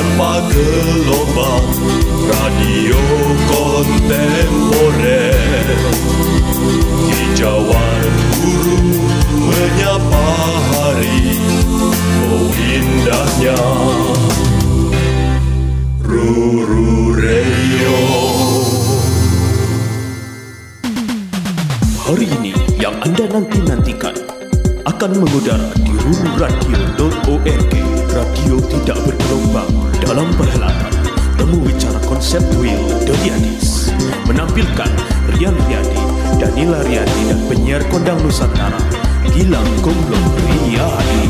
tanpa gelombang radio kontemporer. Hijauan guru menyapa hari oh indahnya. Ruru Radio Hari ini yang Anda nanti-nantikan akan mengudara di rururadio.org Radio tidak bergelombang dalam perhelatan. Temu Bicara Konsep Will Dodiadis Menampilkan Rian Riyadi, Danila Riyadi dan penyiar kondang Nusantara. Gilang Gomblong Riyadi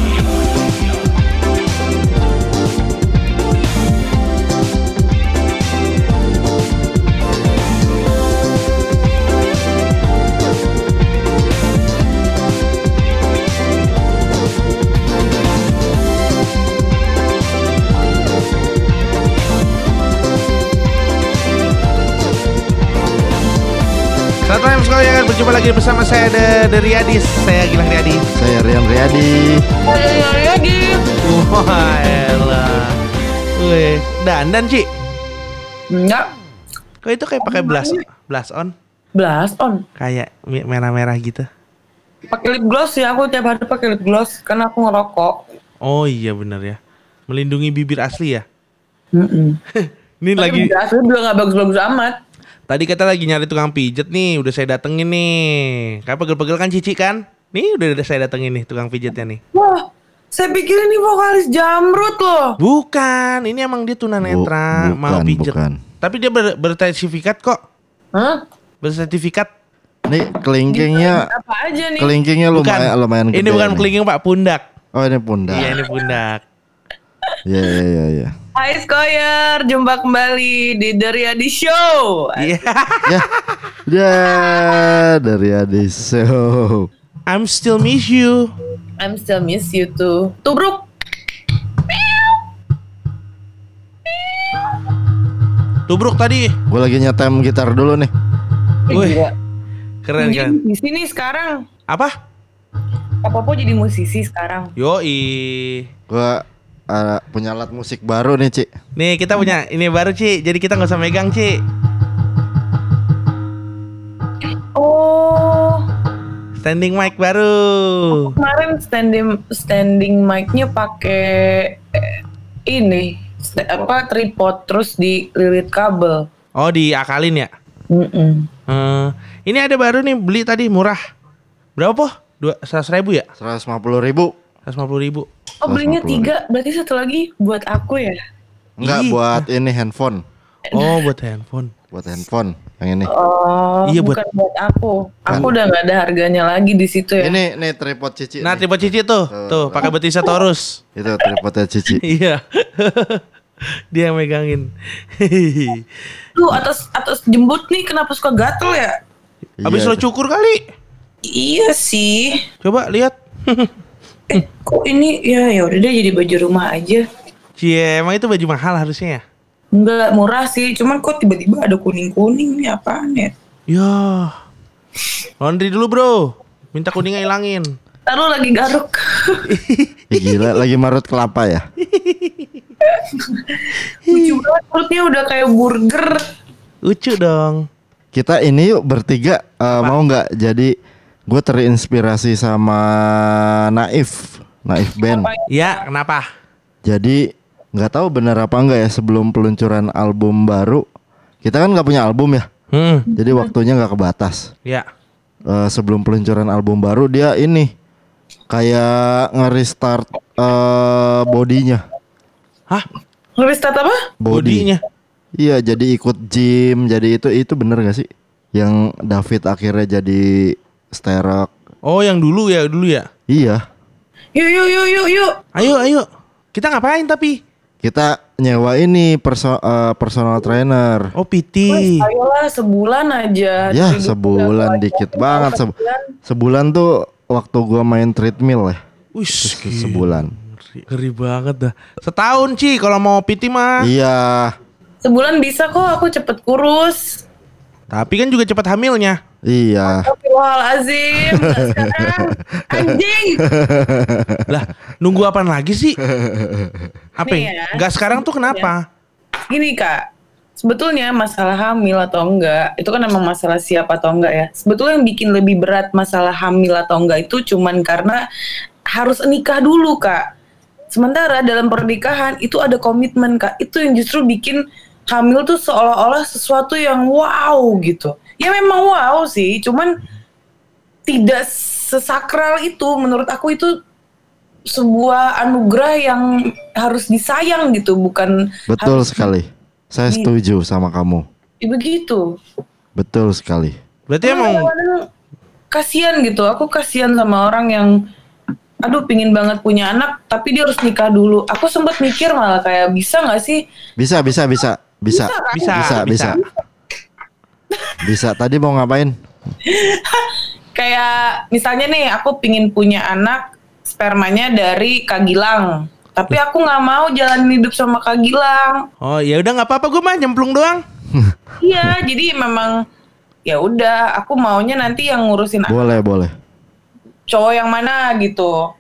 Malam sekalian, berjumpa lagi bersama saya The, The Riyadis Saya Gilang Riyadi. Saya Rian Riyadi. Wah elah. Wih, dandan Ci? Enggak, Kok itu kayak pakai blush, blush on? Blast on. Kayak merah-merah gitu. Pakai lip gloss ya, aku tiap hari pakai lip gloss karena aku ngerokok. Oh iya bener ya. Melindungi bibir asli ya? Mm Ini lagi Lagi juga nggak bagus-bagus amat. Tadi kita lagi nyari tukang pijet nih Udah saya datengin nih Kayak pegel-pegel kan Cici kan Nih udah saya datengin nih tukang pijetnya nih Wah, saya pikir ini vokalis Jamrut loh. Bukan, ini emang dia tunanetra Bu- mau pijet. bukan. Tapi dia ber, bersertifikat kok, Hah? bersertifikat. Nih kelingkingnya, Apa aja nih? kelingkingnya Bukan, lumayan lumayan ini bukan nih. kelingking pak, pundak. Oh ini pundak. Iya ini pundak. Iya iya iya. iya. Hai Skoyer, jumpa kembali di The Riyadi Show. Iya. Ya, ya dari Adi Show. I'm still miss you. I'm still miss you too. Tubruk. Tubruk tadi. Gue lagi nyetem gitar dulu nih. Wih, keren kan? musisi nih sekarang. Apa? Apa-apa jadi musisi sekarang. Yoi. Gue uh, punya alat musik baru nih Ci. Nih kita punya ini baru Ci, jadi kita nggak usah megang Ci. Oh, Standing mic baru. kemarin standing standing mic-nya pakai eh, ini st- apa tripod terus dililit kabel. Oh diakalin ya? Mm-mm. Hmm, ini ada baru nih beli tadi murah. Berapa po? Dua seratus ribu ya? 150 ribu. Seratus ribu. Oh belinya 150. tiga, berarti satu lagi buat aku ya? Enggak Ih. buat ini handphone. Oh buat handphone. Buat handphone yang ini. Oh, Iya, buat- bukan buat, aku. Aku udah nggak ada harganya lagi di situ ya. Ini nih tripod Cici. Nah, nih. tipe Cici tuh, tuh pakai betisnya Taurus. Itu tripodnya Cici. iya. Dia yang megangin. Lu atas atas jembut nih kenapa suka gatel ya? Habis Iya, lo cukur kali. Iya sih. Coba lihat. Eh, kok ini ya ya udah deh jadi baju rumah aja. Cie, emang itu baju mahal harusnya ya? Enggak murah sih, cuman kok tiba-tiba ada kuning-kuning nih apaan ya? Ya. Laundry dulu, Bro. Minta kuningnya hilangin. Taruh lagi garuk. Gila lagi marut kelapa ya. Lucu banget perutnya udah kayak burger. Lucu dong. Kita ini yuk bertiga eh, mau nggak jadi gue terinspirasi sama Naif, Naif Band. Ya, kenapa? Jadi nggak tahu benar apa enggak ya sebelum peluncuran album baru. Kita kan nggak punya album ya, Hmm, jadi waktunya nggak kebatas. ya. Eh, sebelum peluncuran album baru dia ini kayak nge-restart eh, bodinya. Hah? Restart apa? Body. Bodinya. Iya, jadi ikut gym, jadi itu itu bener gak sih? Yang David akhirnya jadi sterok. Oh, yang dulu ya, dulu ya. Iya, Yuk yuk yuk yuk yuk. Ayo, ayo. Kita ngapain tapi? kita nyewa ini perso eh, personal trainer. Oh, PT. Wes, ayolah sebulan aja. Ya, duit sebulan dikit aja. banget. Se- Sebulan. sebulan tuh waktu gua main treadmill ya. Wih, Terus sebulan. Ngeri, ngeri banget dah. Setahun Ci kalau mau PT mah. Iya. Sebulan bisa kok aku cepet kurus. Tapi kan juga cepat hamilnya. Iya. Sekarang. Anjing. Lah, nunggu apaan lagi sih? Apa? Nih ya. Nggak sekarang tuh kenapa? Gini kak, sebetulnya masalah hamil atau enggak itu kan emang masalah siapa atau enggak ya. Sebetulnya yang bikin lebih berat masalah hamil atau enggak itu cuman karena harus nikah dulu kak. Sementara dalam pernikahan itu ada komitmen kak. Itu yang justru bikin hamil tuh seolah-olah sesuatu yang wow gitu. Ya memang wow sih, cuman tidak sesakral itu menurut aku itu sebuah anugerah yang harus disayang gitu bukan Betul harus sekali. Saya setuju sama kamu. Ya, begitu Betul sekali. Berarti emang Kadang-kadang kasihan gitu aku kasihan sama orang yang aduh pingin banget punya anak tapi dia harus nikah dulu aku sempat mikir malah kayak bisa nggak sih Bisa, bisa, bisa, bisa, kan? bisa, bisa, bisa. Bisa. Tadi mau ngapain? kayak misalnya nih aku pingin punya anak spermanya dari Kak Gilang tapi aku nggak mau jalan hidup sama Kak Gilang Oh, ya udah nggak apa-apa gue mah nyemplung doang. iya jadi memang ya udah aku maunya nanti yang ngurusin Boleh, boleh. cowok yang mana gitu.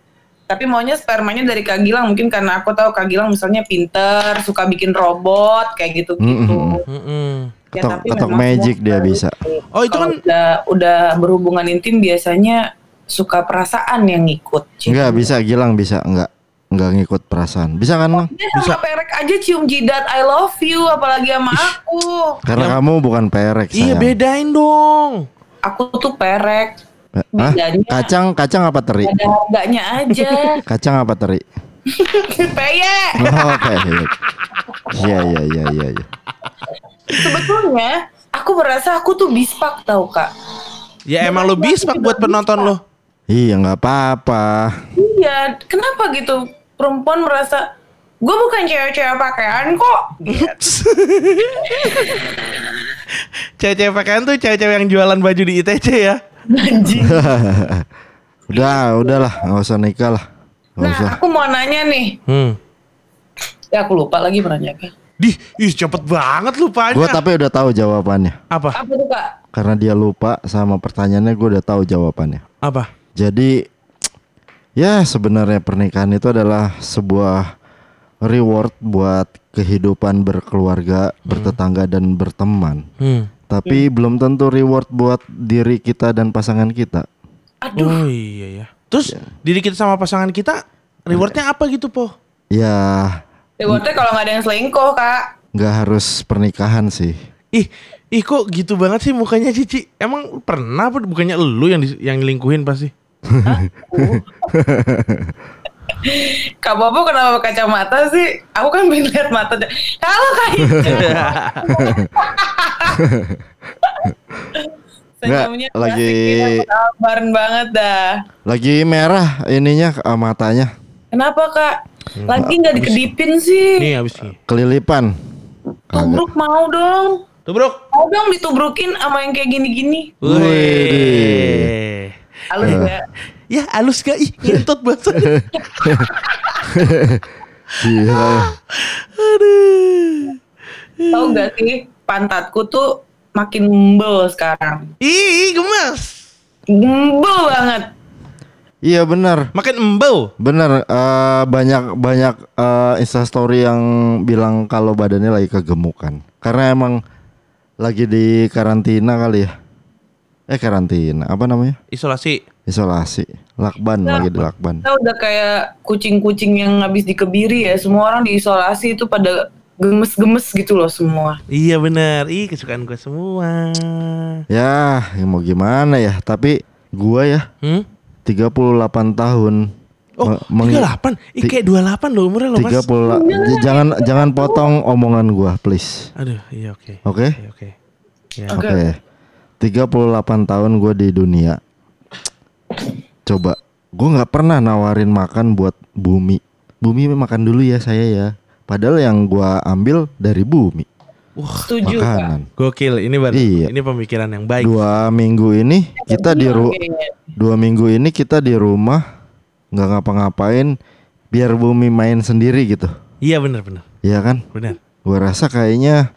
Tapi maunya spermanya dari Kak Gilang mungkin karena aku tahu Kak Gilang misalnya pinter, suka bikin robot kayak gitu-gitu. Mm-mm. Mm-mm. Ya, Ketok- tapi ketok memang magic dia harus- bisa. Oh, itu kan udah udah berhubungan intim biasanya suka perasaan yang ngikut. Cik. Enggak bisa Gilang bisa enggak enggak ngikut perasaan. Bisa kan, Lang? Dia sama perek aja cium jidat I love you apalagi sama aku. Karena kamu bukan perek, iya sayang. bedain dong. Aku tuh perek. Eh, Hah? bedanya. Kacang kacang apa teri? Ada harganya aja. Kacang apa teri? Peye. Oh, Oke. Iya iya iya iya iya. Sebetulnya aku merasa aku tuh bispak tau kak. Ya emang lo bispak buat penonton lo. Iya nggak apa-apa. Iya, kenapa gitu? Perempuan merasa gue bukan cewek-cewek pakaian kok. Gitu. Cewek-cewek pakaian tuh cewek-cewek yang jualan baju di ITC ya. Anjing. Udah udahlah nggak usah nikah lah. Nah, usah. aku mau nanya nih. Hmm. Ya aku lupa lagi menanyakan. Dih, ih cepet banget lupanya. Gue tapi udah tahu jawabannya. Apa? Apa tuh kak? Karena dia lupa sama pertanyaannya gue udah tahu jawabannya. Apa? Jadi ya sebenarnya pernikahan itu adalah sebuah reward buat kehidupan berkeluarga, bertetangga dan berteman. Hmm. Tapi belum tentu reward buat diri kita dan pasangan kita. Oh iya ya. Terus diri kita sama pasangan kita rewardnya apa gitu po? Ya Rewardnya kalau nggak ada yang selingkuh kak. nggak harus pernikahan sih. Ih, ih kok gitu banget sih mukanya Cici? Emang pernah apa bukannya lu yang di, yang lingkuhin pasti? Kak Bobo kenapa kacamata sih? Aku kan pengen lihat mata. Kalau kak Ica. Nggak, Senyumnya lagi- Sabaran banget dah. Lagi merah ininya eh, matanya Kenapa kak? Lagi nggak dikedipin sih? Nih habis kelilipan. Tubruk mau dong. Tubruk. Mau dong ditubrukin sama yang kayak gini-gini. Wih. Halus ya. Ya halus gak? Ih ngentot banget. Gila. Aduh. Tahu gak sih pantatku tuh makin membel sekarang. Ih gemes. Membel banget. Iya benar. Makin embau. Bener, eh, banyak banyak eh, instastory yang bilang kalau badannya lagi kegemukan. Karena emang lagi di karantina kali ya. Eh karantina, apa namanya? Isolasi. Isolasi. Lakban Nah. lagi di lakban. Kita udah kayak kucing-kucing yang habis dikebiri ya. Semua orang diisolasi itu pada gemes-gemes gitu loh semua. Iya bener. Ih kesukaan gue semua. Ya, ya mau gimana ya? Tapi gua ya Hmm? 38 tahun. Oh, me- meng- 38? Ih kayak 28 loh umurnya loh mas 30 la- j- jangan jangan potong omongan gua, please. Aduh iya oke Oke? Oke oke Ya. Oke. 38 tahun gue di dunia. Coba, gue nggak pernah nawarin makan buat bumi. Bumi makan dulu ya saya ya. Padahal yang gua ambil dari bumi Setuju kak. makanan. Gokil ini baru Iya. Ini pemikiran yang baik Dua minggu ini kita di ru Kayaknya. dua minggu ini kita di rumah nggak ngapa-ngapain biar bumi main sendiri gitu. Iya bener bener Iya kan? Bener Gua rasa kayaknya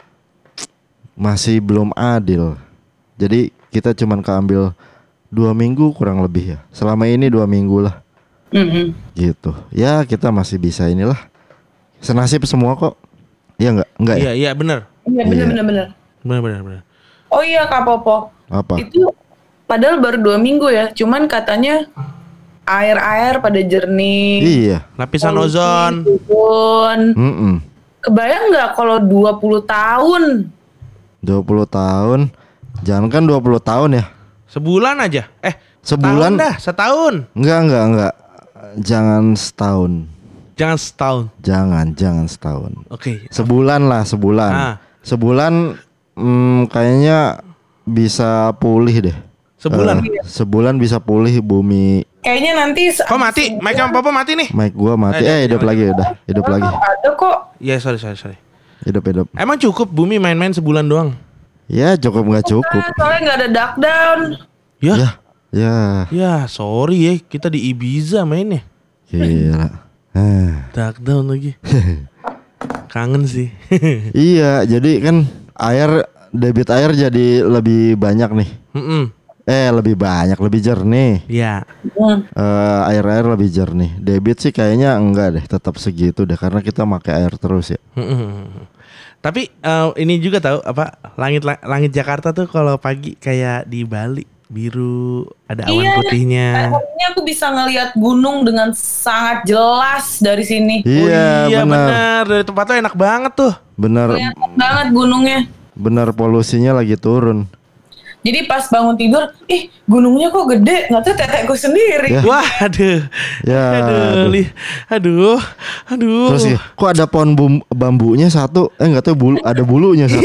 masih belum adil. Jadi kita cuman keambil dua minggu kurang lebih ya. Selama ini dua minggu lah Mm-mm. gitu. Ya kita masih bisa inilah. Senasib semua kok. Iya nggak? Nggak ya? Iya iya benar. Iya bener Iya. bener bener. Benar benar benar. Oh iya Kak Popo. Apa? Itu padahal baru dua minggu ya. Cuman katanya air-air pada jernih. Iya. Lapisan polusi ozon. turun. Mm-mm. Kebayang nggak kalau 20 tahun? 20 tahun. Jangan kan 20 tahun ya. Sebulan aja. Eh, Sebulan? setahun dah, setahun. Enggak, enggak, enggak. Jangan setahun. Jangan setahun. Jangan, jangan setahun. Oke. Sebulan lah, sebulan. Ah. Sebulan hmm, kayaknya bisa pulih deh. Sebulan. Eh, sebulan bisa pulih bumi. Kayaknya nanti Kok mati? Mic sama Papa mati nih. Mic gua mati. Eh, Eh, hidup lagi udah. Hidup lagi. ada kok. Iya, sorry sorry sorry. Hidup, hidup. Emang cukup bumi main-main sebulan doang? Ya, cukup nggak cukup. Soalnya nggak ada duck down. Ya. Ya, ya. Ya, sorry ya, kita di Ibiza mainnya. Gila. Eh. Dark down lagi. Kangen sih. Iya, jadi kan air debit air jadi lebih banyak nih. Mm-mm. Eh, lebih banyak, lebih jernih. Ya. Hmm. Eh, air-air lebih jernih. Debit sih kayaknya enggak deh, tetap segitu deh karena kita pakai air terus ya. Mm-mm. Tapi eh, ini juga tahu apa langit langit Jakarta tuh kalau pagi kayak di Bali biru ada awan Iya. putihnya. Akhirnya aku bisa ngelihat gunung dengan sangat jelas dari sini. Iya, oh, iya benar. benar dari tempat tuh enak banget tuh. Benar Kelihatan banget gunungnya. benar polusinya lagi turun. Jadi pas bangun tidur, ih gunungnya kok gede, nggak tahu tetekku sendiri. Ya. Wah, aduh. Ya, aduh, aduh. aduh, aduh. Terus ya, kok ada pohon bum- bambunya satu? Eh nggak tahu bulu ada bulunya satu.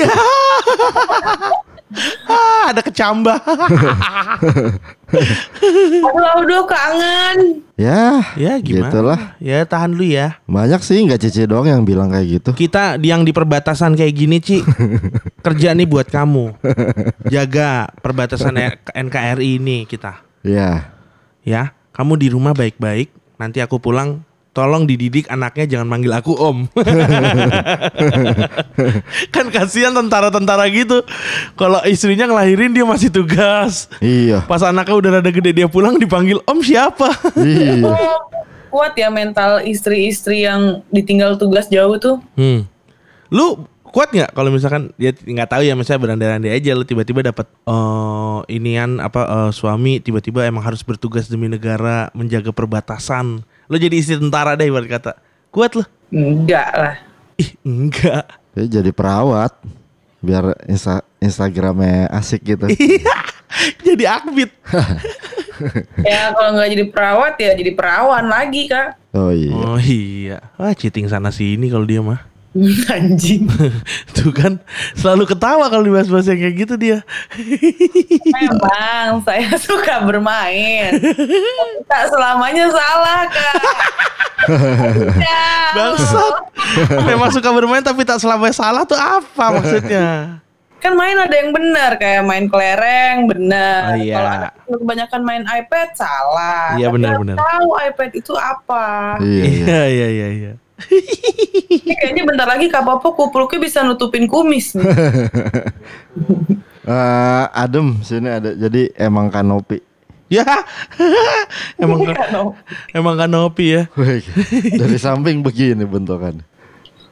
Ah, ada kecambah. Aduh, aduh kangen. Ya, ya gimana? Gitulah. Ya tahan dulu ya. Banyak sih nggak Cici doang yang bilang kayak gitu. Kita yang di perbatasan kayak gini, Ci. kerja nih buat kamu. Jaga perbatasan NKRI ini kita. Ya. Ya, kamu di rumah baik-baik. Nanti aku pulang tolong dididik anaknya jangan manggil aku om. kan kasihan tentara-tentara gitu. Kalau istrinya ngelahirin dia masih tugas. Iya. Pas anaknya udah rada gede dia pulang dipanggil om siapa? Iya. Kuat ya mental istri-istri yang ditinggal tugas jauh tuh. Hmm. Lu kuat nggak kalau misalkan dia nggak tahu ya misalnya berandai-andai aja lu tiba-tiba dapat eh inian apa eh, suami tiba-tiba emang harus bertugas demi negara menjaga perbatasan. Lu jadi istri tentara deh ibarat kata. Kuat lu? Enggak lah. Ih, enggak. Dia jadi perawat biar insta Instagramnya asik gitu. jadi akbit. Ya kalau nggak jadi perawat ya jadi perawan lagi kak. Oh iya. Oh iya. Wah, cheating sana sini kalau dia mah. Anjing. Tuh kan selalu ketawa kalau dibahas-bahas yang kayak gitu dia. Memang saya suka bermain. Tak selamanya salah kak. Ya. Bangsat. Memang suka bermain tapi tak selamanya salah tuh apa maksudnya? Kan main ada yang benar kayak main kelereng benar. Oh, iya. Kalau anak kebanyakan main iPad salah. Iya, benar, benar. Tahu iPad itu apa? Iya. Iya iya iya iya. Ini kayaknya bentar lagi Kak Popo kupluknya bisa nutupin kumis nih. Eh, adem sini ada. Jadi emang kanopi. Ya. emang Iya, no. emang kanopi ya. Dari samping begini bentukan.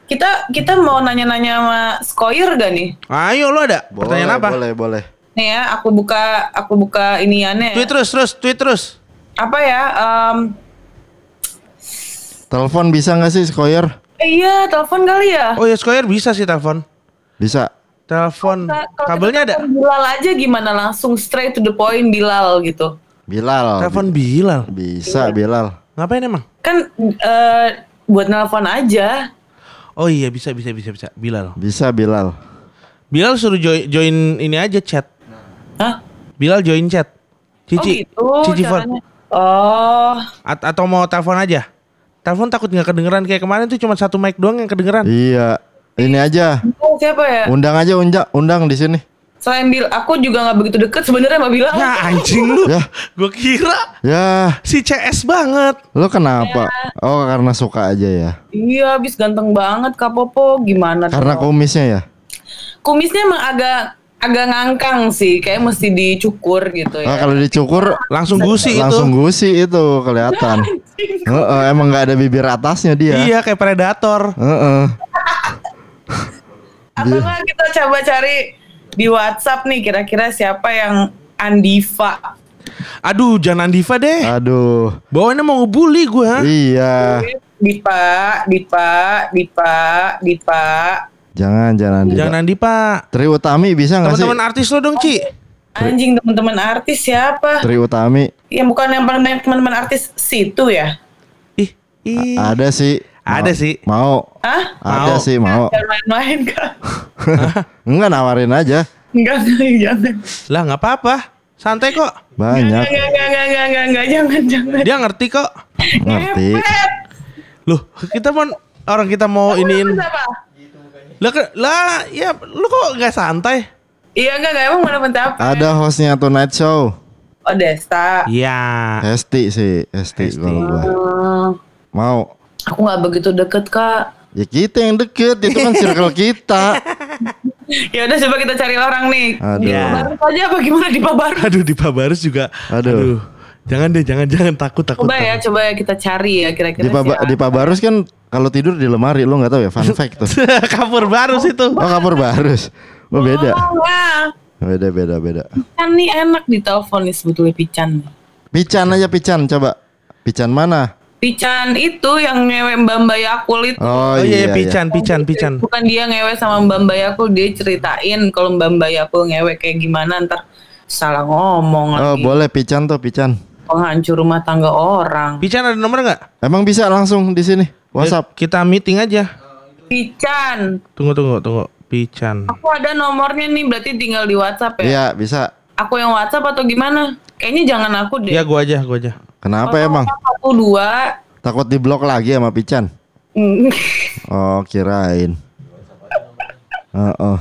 Kita kita mau nanya-nanya sama Skoyer gak nih? Ayo lu ada pertanyaan apa? Boleh, boleh. Nih ya, aku buka aku buka iniannya. ya. Tweet terus terus tweet terus. Apa ya? em, Telepon bisa nggak sih Skoyer? eh, iya, telepon kali ya. Oh ya Square bisa sih telepon. Bisa. Telepon kabelnya ada. Bilal aja gimana langsung straight to the point Bilal gitu. Bilal. Telepon Bilal. Bisa Bilal. Ngapain emang? Kan eh, buat nelpon aja. Oh iya bisa bisa bisa bisa Bilal. Bisa Bilal. Bilal suruh join, join ini aja chat. Hah? Bilal join chat. Cici. oh gitu Cici. Oh, At- atau mau telepon aja? Telepon takut nggak kedengeran kayak kemarin tuh cuma satu mic doang yang kedengeran. Iya. Ini aja. oh, siapa ya? Undang aja undang undang di sini. Selain Bil, aku juga nggak begitu deket sebenarnya sama Bilal. Ya anjing lu. Ya. Gue kira Ya, si CS banget. lo kenapa? Oh, karena suka aja ya. Iya, abis ganteng banget Kak Popo. Gimana? Karena tuh? kumisnya ya. kumisnya emang agak agak ngangkang sih, kayak mesti dicukur gitu Nah, ya. kalau dicukur Langsung gusi langsung itu. gusi itu kelihatan. Heeh, emang nggak ada bibir atasnya dia. Iya kayak predator. Heeh. Atau nggak kita coba cari di WhatsApp nih kira-kira siapa yang Andiva. Aduh jangan Diva deh. Aduh. Bawaannya mau ngebully gue ha. Iya. Dipa, Dipa, Dipa, Dipa. Jangan jangan Diva. Jangan Diva. Tri Utami bisa nggak sih? Teman-teman artis lo dong Ci. Anjing teman-teman artis siapa? Tri Utami Yang bukan yang paling banyak teman-teman artis situ ya? Ih, ih. ada sih. Ada Mau- sih. Mau. Hah? Ada Mau. sih mau. Main-main kak. Enggak nawarin aja. Enggak, enggak, jangan. Lah nggak apa-apa. Santai kok. Banyak Enggak, enggak, enggak, enggak, enggak, enggak, jangan, jangan. Dia ngerti kok. ngerti. Loh, kita mau orang kita mau iniin. Lah, ke- lah, ya lu kok nggak santai? Iya enggak, enggak, emang mana apa? Ada hostnya Tonight Show. Oh Desta. Iya. Hesti sih, Hesti kalau gua. Hmm, Mau. aku nggak begitu deket kak. Ya kita yang deket, itu kan circle kita. Ya udah coba kita cari orang nih. Aduh. Di Pabarus aja apa gimana di Pabarus? Aduh, di Pabarus juga. Aduh. Jangan deh, jangan jangan takut takut. Coba ya, takut. coba ya kita cari ya kira-kira Di, Paba, di Pabarus kan kalau tidur di lemari, lu nggak tahu ya? Fun fact tuh. Kapur barus itu. Oh kapur barus. Oh beda. Oh, wah. Beda beda beda. Kan nih enak di telepon nih sebetulnya Pican. Pican aja Pican coba. Pican mana? Pican itu yang ngewe Mbak Mbak Yakul itu. Oh, Oh, iya, iya, pican, pican, pican. Bukan dia ngewe sama Mbak Mbak Yakul, dia ceritain kalau Mbak Mbak Yakul ngewe kayak gimana ntar salah ngomong Oh lagi. boleh Pican tuh Pican. Penghancur rumah tangga orang. Pican ada nomor nggak? Emang bisa langsung di sini WhatsApp. Ya, kita meeting aja. Pican. Tunggu tunggu tunggu. Pican. Aku ada nomornya nih, berarti tinggal di WhatsApp ya. Iya bisa. Aku yang WhatsApp atau gimana? Kayaknya jangan aku deh. Ya gua aja, gua aja. Kenapa emang? Satu dua. Takut diblok lagi sama Pican? Hmm. Oh kirain. Oh, oh.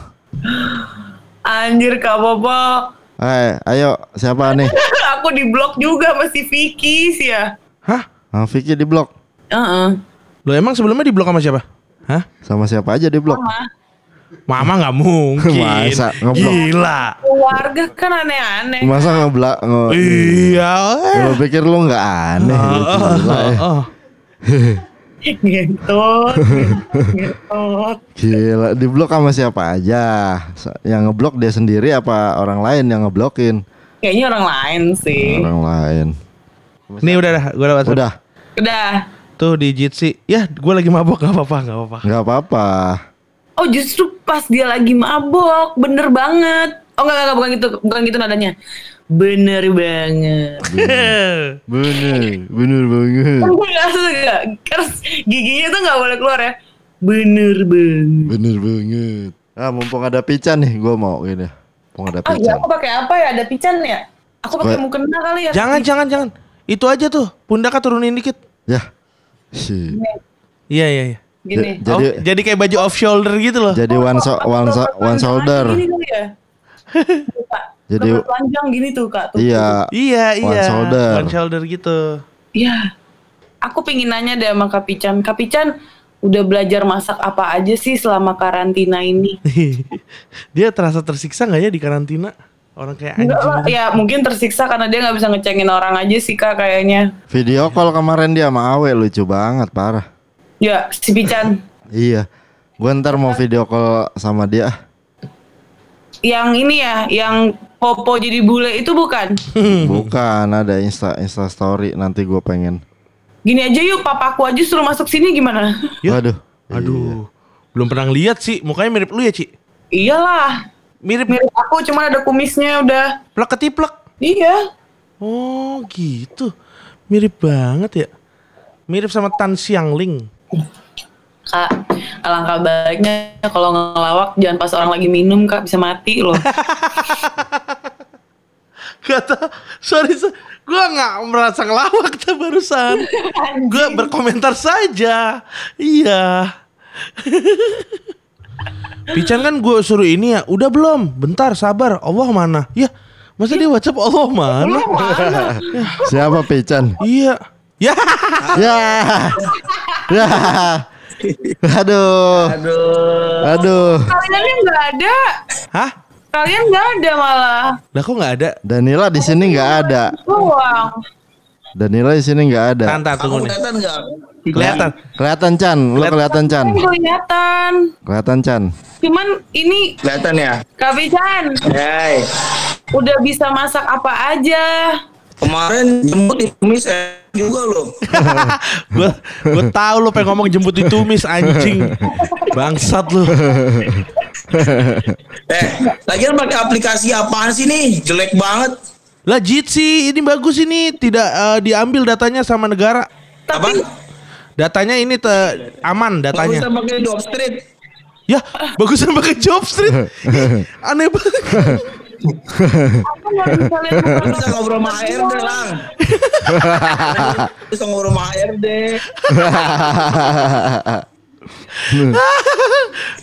Anjir Kak Bobo. Hai, ayo siapa nih? aku di blok juga masih Vicky sih ya. Hah? Ah, Vicky di blok. Heeh. Lo emang sebelumnya di blok sama siapa? Hah? Sama siapa aja di blok? Mama. Mama nggak mungkin. Masa ngeblok? Gila. Keluarga kan aneh-aneh. Masa ngeblak nge Iya. eh. Lo pikir lu nggak aneh gila ya. Oh, Ngentot, ngentot. Gila, di blok sama siapa aja? Yang ngeblok dia sendiri apa orang lain yang ngeblokin? Kayaknya orang lain sih. Orang lain. Nih udah dah, gua lewat. Udah, Udah. Tuh di Jitsi. Ya, gua lagi mabok nggak apa-apa, nggak apa-apa. nggak apa-apa. Oh justru pas dia lagi mabok, bener banget. Oh enggak, enggak, bukan gitu, bukan gitu nadanya. Bener banget. Bener, bener banget. Enggak, enggak. Terus giginya tuh nggak boleh keluar ya. Bener banget. Bener banget. Ah, mumpung ada pican nih, gue mau gini. Mumpung ada Ah, ya pican. aku pakai apa ya? Ada pican ya? Aku pakai mukena kali ya. jangan, jangan, jangan. Itu aja tuh. Pundaknya turunin dikit. Ya. Si. Iya, iya, iya. Gini. Ja- Oh, Jadi- jadi kayak baju off shoulder gitu loh. Jadi one so, one, so, one shoulder. Gini kali ya? Jadi- panjang gini tuh kak. Tuh, Iya. Iya, One iya. shoulder. One shoulder gitu. Iya. Aku pengen nanya deh sama Kak Pican. Kak Pican udah belajar masak apa aja sih selama karantina ini? dia terasa tersiksa nggak ya di karantina? Orang kayak Enggak anjing. lah, gitu. ya mungkin tersiksa karena dia nggak bisa ngecengin orang aja sih kak kayaknya. Video call kemarin dia sama Awe lucu banget, parah. Ya si Pican. Iya. Gue ntar mau video call sama dia. yang ini ya, yang popo jadi bule itu bukan? Bukan ada Insta Insta story nanti gue pengen. Gini aja yuk, papaku aja suruh masuk sini gimana? Waduh. Aduh. Belum pernah lihat sih. Mukanya mirip lu ya, Ci? Iyalah, Mirip mirip aku cuma ada kumisnya udah. plek ketiplek. Iya. Oh, gitu. Mirip banget ya. Mirip sama Tan Xiangling. Kak, alangkah baiknya kalau ngelawak jangan pas orang lagi minum kak bisa mati loh. Kata, sorry, so, gue nggak merasa ngelawak tuh barusan. gue berkomentar saja. Iya. Pican kan gue suruh ini ya, udah belum? Bentar, sabar. Allah mana? Ya, masa dia WhatsApp Allah mana? Siapa pican? iya. Ya. ya. Ya. Aduh. Aduh. Aduh. Kaliannya nggak ada. Hah? Kalian nggak ada malah. Lah kok nggak ada? Danila di sini nggak ada. Doang. Danila di sini nggak ada. Tanta Aku tunggu nih. kelihatan nggak? Kelihatan. Kelihatan Chan, lu kelihatan Chan. Kelihatan. Kelihatan Chan. Cuman ini Kelihatan ya? Kak Pican Hai. udah bisa masak apa aja. Kemarin jemput di kumis eh, juga loh. Gue gue tahu lu pengen ngomong jemput ditumis anjing. Bangsat lu. Eh, lagian pakai aplikasi apaan sih nih? Jelek banget. Lah Jitsi ini bagus ini tidak eh, diambil datanya sama negara. Apa? Datanya ini te- aman datanya. Barusan pakai job street. Ya, bagusan pakai job street. Ih, Aneh banget. Aku nggak bisa ngobrol sama HRD lang. bisa ngobrol sama HRD.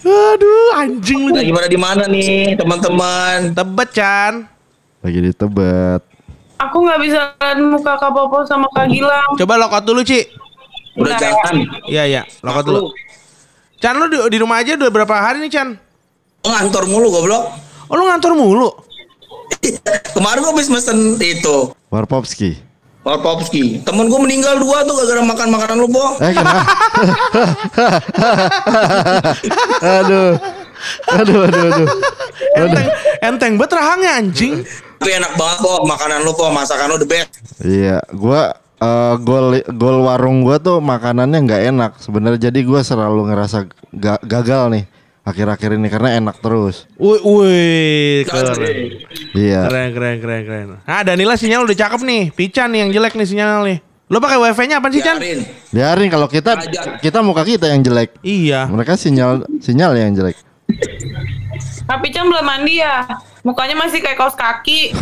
Aduh, anjing lu. Lagi pada di mana nih teman-teman? Tebet Chan. Lagi di Tebet. Aku nggak bisa lihat muka Kak Popo sama Kak Gilang. Coba lokot dulu, Ci. Udah ya. jangan. Iya, iya, lokot dulu. Chan lu di, di rumah aja udah berapa hari nih, Chan? Ngantor mulu goblok. Oh, lu ngantor mulu. Kemarin gua habis mesen itu. Warpopski. Warpopski. Temen gua meninggal dua tuh gara-gara makan makanan lu, Bo. Eh kenapa? aduh. Aduh, aduh, aduh. Enteng, enteng banget rahangnya anjing. Tapi enak banget, Bo. Makanan lu, Po. Masakan lu the best. Iya, gua eh, gol gol warung gua tuh makanannya nggak enak sebenarnya jadi gua selalu ngerasa ga- gagal nih akhir-akhir ini karena enak terus. Wih, wih, keren. Iya. Keren, keren, keren, keren. Ah, Danila sinyal udah cakep nih. Pican nih yang jelek nih sinyal nih. Lo pakai wifi-nya apa sih, Chan? Biarin. Biarin kalau kita Ajar. kita muka kita yang jelek. Iya. Mereka sinyal sinyal yang jelek. Kak Pican belum mandi ya? Mukanya masih kayak kaos kaki.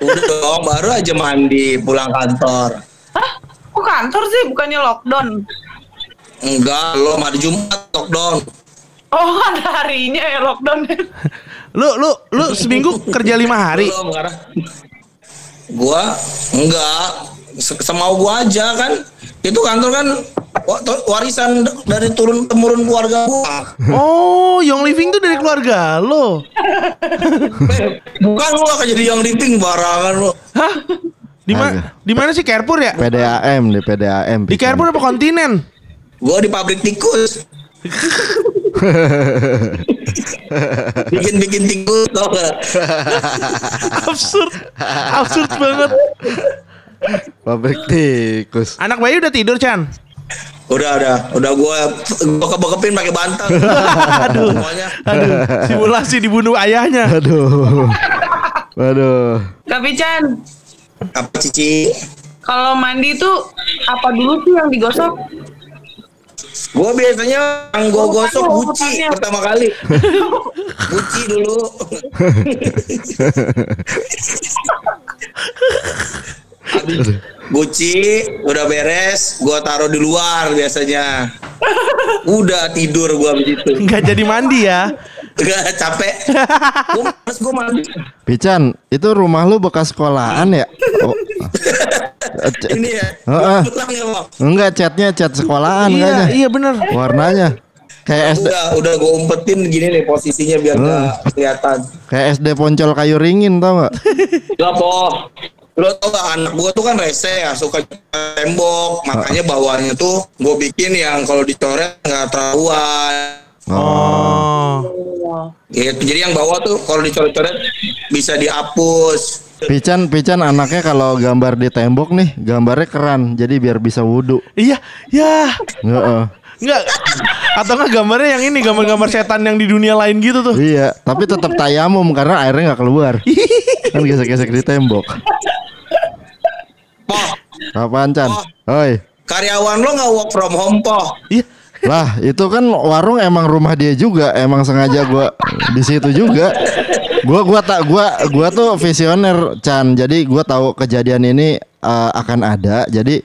Udah dong, baru aja mandi pulang kantor. Hah? Kok kantor sih? Bukannya lockdown? Enggak, lo hari Jumat lockdown. Oh, ada harinya ya lockdown. Lu lu lu seminggu kerja lima hari. Gua enggak Se- semau gua aja kan. Itu kantor kan warisan dari turun temurun keluarga gua. Oh, Young Living tuh dari keluarga lo. Eh, Bukan lu akan jadi yang living barangan lu. Hah? Di mana? Di mana sih Carrefour ya? PDAM di PDAM. Di Carrefour apa kontinen? Gua di pabrik tikus. Bikin-bikin tikus tau gak? Absurd. Absurd banget. Pabrik tikus. Anak bayi udah tidur, Chan. Udah, udah, udah gua gua kebekepin pakai bantal. Aduh. Semuanya. Aduh, simulasi dibunuh ayahnya. Aduh. Aduh. Kak Pican, Apa cici? kalau mandi tuh apa dulu sih yang digosok? Gua biasanya yang gua gosok Aduh, guci pertama kali. guci dulu. Habis guci udah beres, gua taruh di luar biasanya. Udah tidur gua begitu. Enggak jadi mandi ya. Gak capek. Gua gua mandi. Pican, itu rumah lu bekas sekolahan ya? Oh. Ini ya. Heeh. Gua pulang ya. Enggak, catnya cat sekolahan Iya, kayaknya. iya bener. Warnanya kayak SD Udah, udah gua umpetin gini nih posisinya biar gak kelihatan. kayak SD Poncol kayu ringin tau nggak? Gak po. Lo tau gak anak gua tuh kan rese ya suka tembok makanya bawahnya tuh gua bikin yang kalau dicoret nggak terlaluan. Oh. Gitu. Jadi yang bawah tuh kalau dicoret-coret bisa dihapus. Pican, Pican anaknya kalau gambar di tembok nih, gambarnya keran, jadi biar bisa wudhu. Iya, ya. Heeh. Enggak. Atau enggak gambarnya yang ini gambar-gambar setan yang di dunia lain gitu tuh. Iya, tapi tetap tayamum karena airnya nggak keluar. kan gesek-gesek di tembok. Poh, Apaan Chan? Oi. karyawan lo nggak work from home poh. Iya. Lah, itu kan warung emang rumah dia juga, emang sengaja gua di situ juga. Gua gua tak gua gua tuh visioner Chan. Jadi gua tahu kejadian ini eh, akan ada. Jadi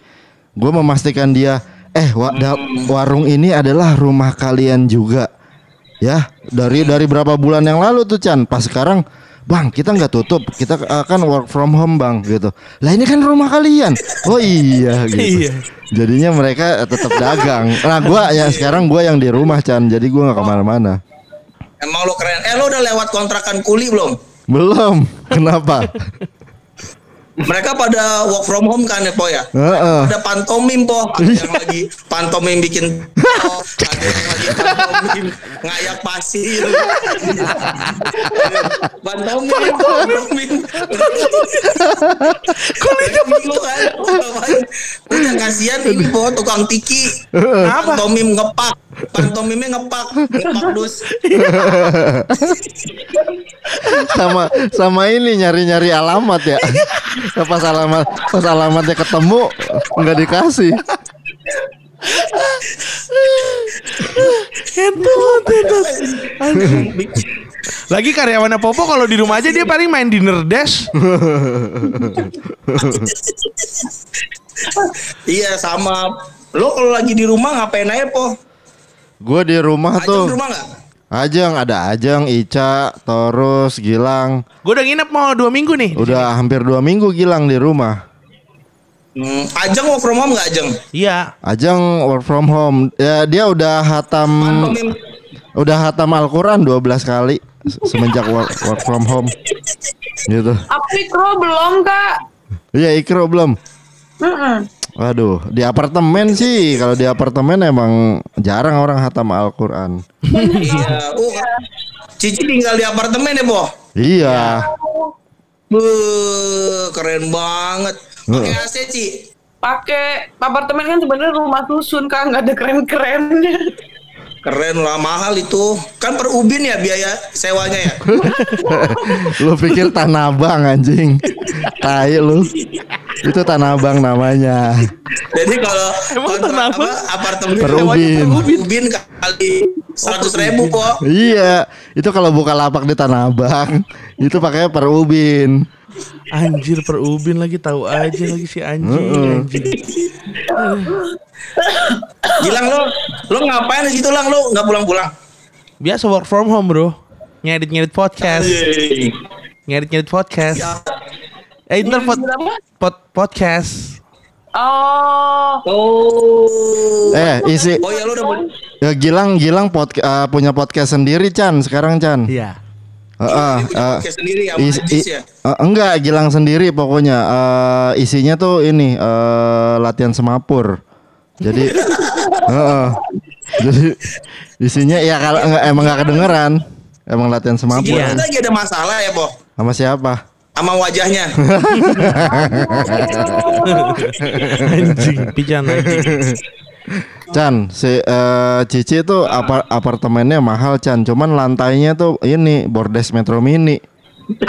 gua memastikan dia eh wa- da- warung ini adalah rumah kalian juga. Ya, dari dari berapa bulan yang lalu tuh Chan. Pas sekarang bang kita nggak tutup. Kita akan work from home bang gitu. Lah ini kan rumah kalian. Oh iya gitu. Iya. jadinya mereka tetap dagang. Nah gua ya sekarang gua yang di rumah Chan. Jadi gua nggak ke mana-mana. Emang lo keren. Eh lo udah lewat kontrakan kuli belum? belum. Kenapa Mereka pada work from home kan ya po ya? Heeh. Ada pantomim po. Ada yang lagi pantomim bikin ada yang lagi pantomim ngayak pasir. pantomim, pantomim. Kulinya kan. Udah kasihan ini po tukang tiki. Pantomim ngepak. Pantomimnya ngepak. Ngepak dus. sama sama ini nyari-nyari alamat ya pas alamat pas alamatnya ketemu nggak dikasih. Lagi karyawannya Popo kalau di rumah aja dia paling main dinner dash. Iya sama. Lo kalau lagi di rumah ngapain aja po? gue di rumah tuh di rumah nggak? Ajeng ada Ajeng Ica Torus Gilang Gue udah nginep mau dua minggu nih. udah hampir dua minggu Gilang di rumah Hmm, Ajeng work from home nggak Ajeng? Iya. Ajeng work from home ya dia udah hatam Pantomim udah hatam Al-Quran 12 kali se- semenjak work, work from home gitu Aku mikro belum kak. iya Ikro belum Mm-mm. Waduh, di apartemen sih. Kalau di apartemen emang jarang orang hatam Al-Quran. Iya. Oh, Cici tinggal di apartemen ya, Po? Iya. Beuh, keren banget. Pakai AC, Ci. Pakai apartemen kan sebenarnya rumah susun kak nggak ada keren-kerennya. Keren lah, mahal itu. Kan per ubin ya biaya sewanya ya. lu pikir Tanah Abang anjing. Tai lu. Itu Tanah Abang namanya. Jadi kalau Emang kenapa? apa, apartemen Per sewanya ubin. per ubin kali seratus ribu, Po. Iya, itu kalau buka lapak di Tanah Abang, itu pakainya per ubin. Anjir per ubin lagi tahu aja lagi si anjing anjing. Gilang lo, lo ngapain di situ lang lo nggak pulang-pulang? Biasa work from home, Bro. Ngedit-ngedit podcast. Ngedit-ngedit podcast. Eh, ntar pod, pod, podcast. Oh, Oh. Eh, isi Oh ya lo udah ya Gilang Gilang podca- eh, punya podcast sendiri Chan sekarang Chan. Iya. Heeh, punya eh, podcast sendiri sama is- Ajis ya. eh, enggak, Gilang sendiri pokoknya. Eh, isinya tuh ini eh, latihan semapur. Jadi, heeh. jadi isinya ya kalau enggak, emang nggak kedengeran. Emang latihan semapur. Iya. Kita lagi ada masalah ya, Po? Sama siapa? Sama wajahnya. Anjing, pijan anjing. Chan, si eh, Cici tuh apar- apartemennya mahal Chan, cuman lantainya tuh ini bordes Metro Mini.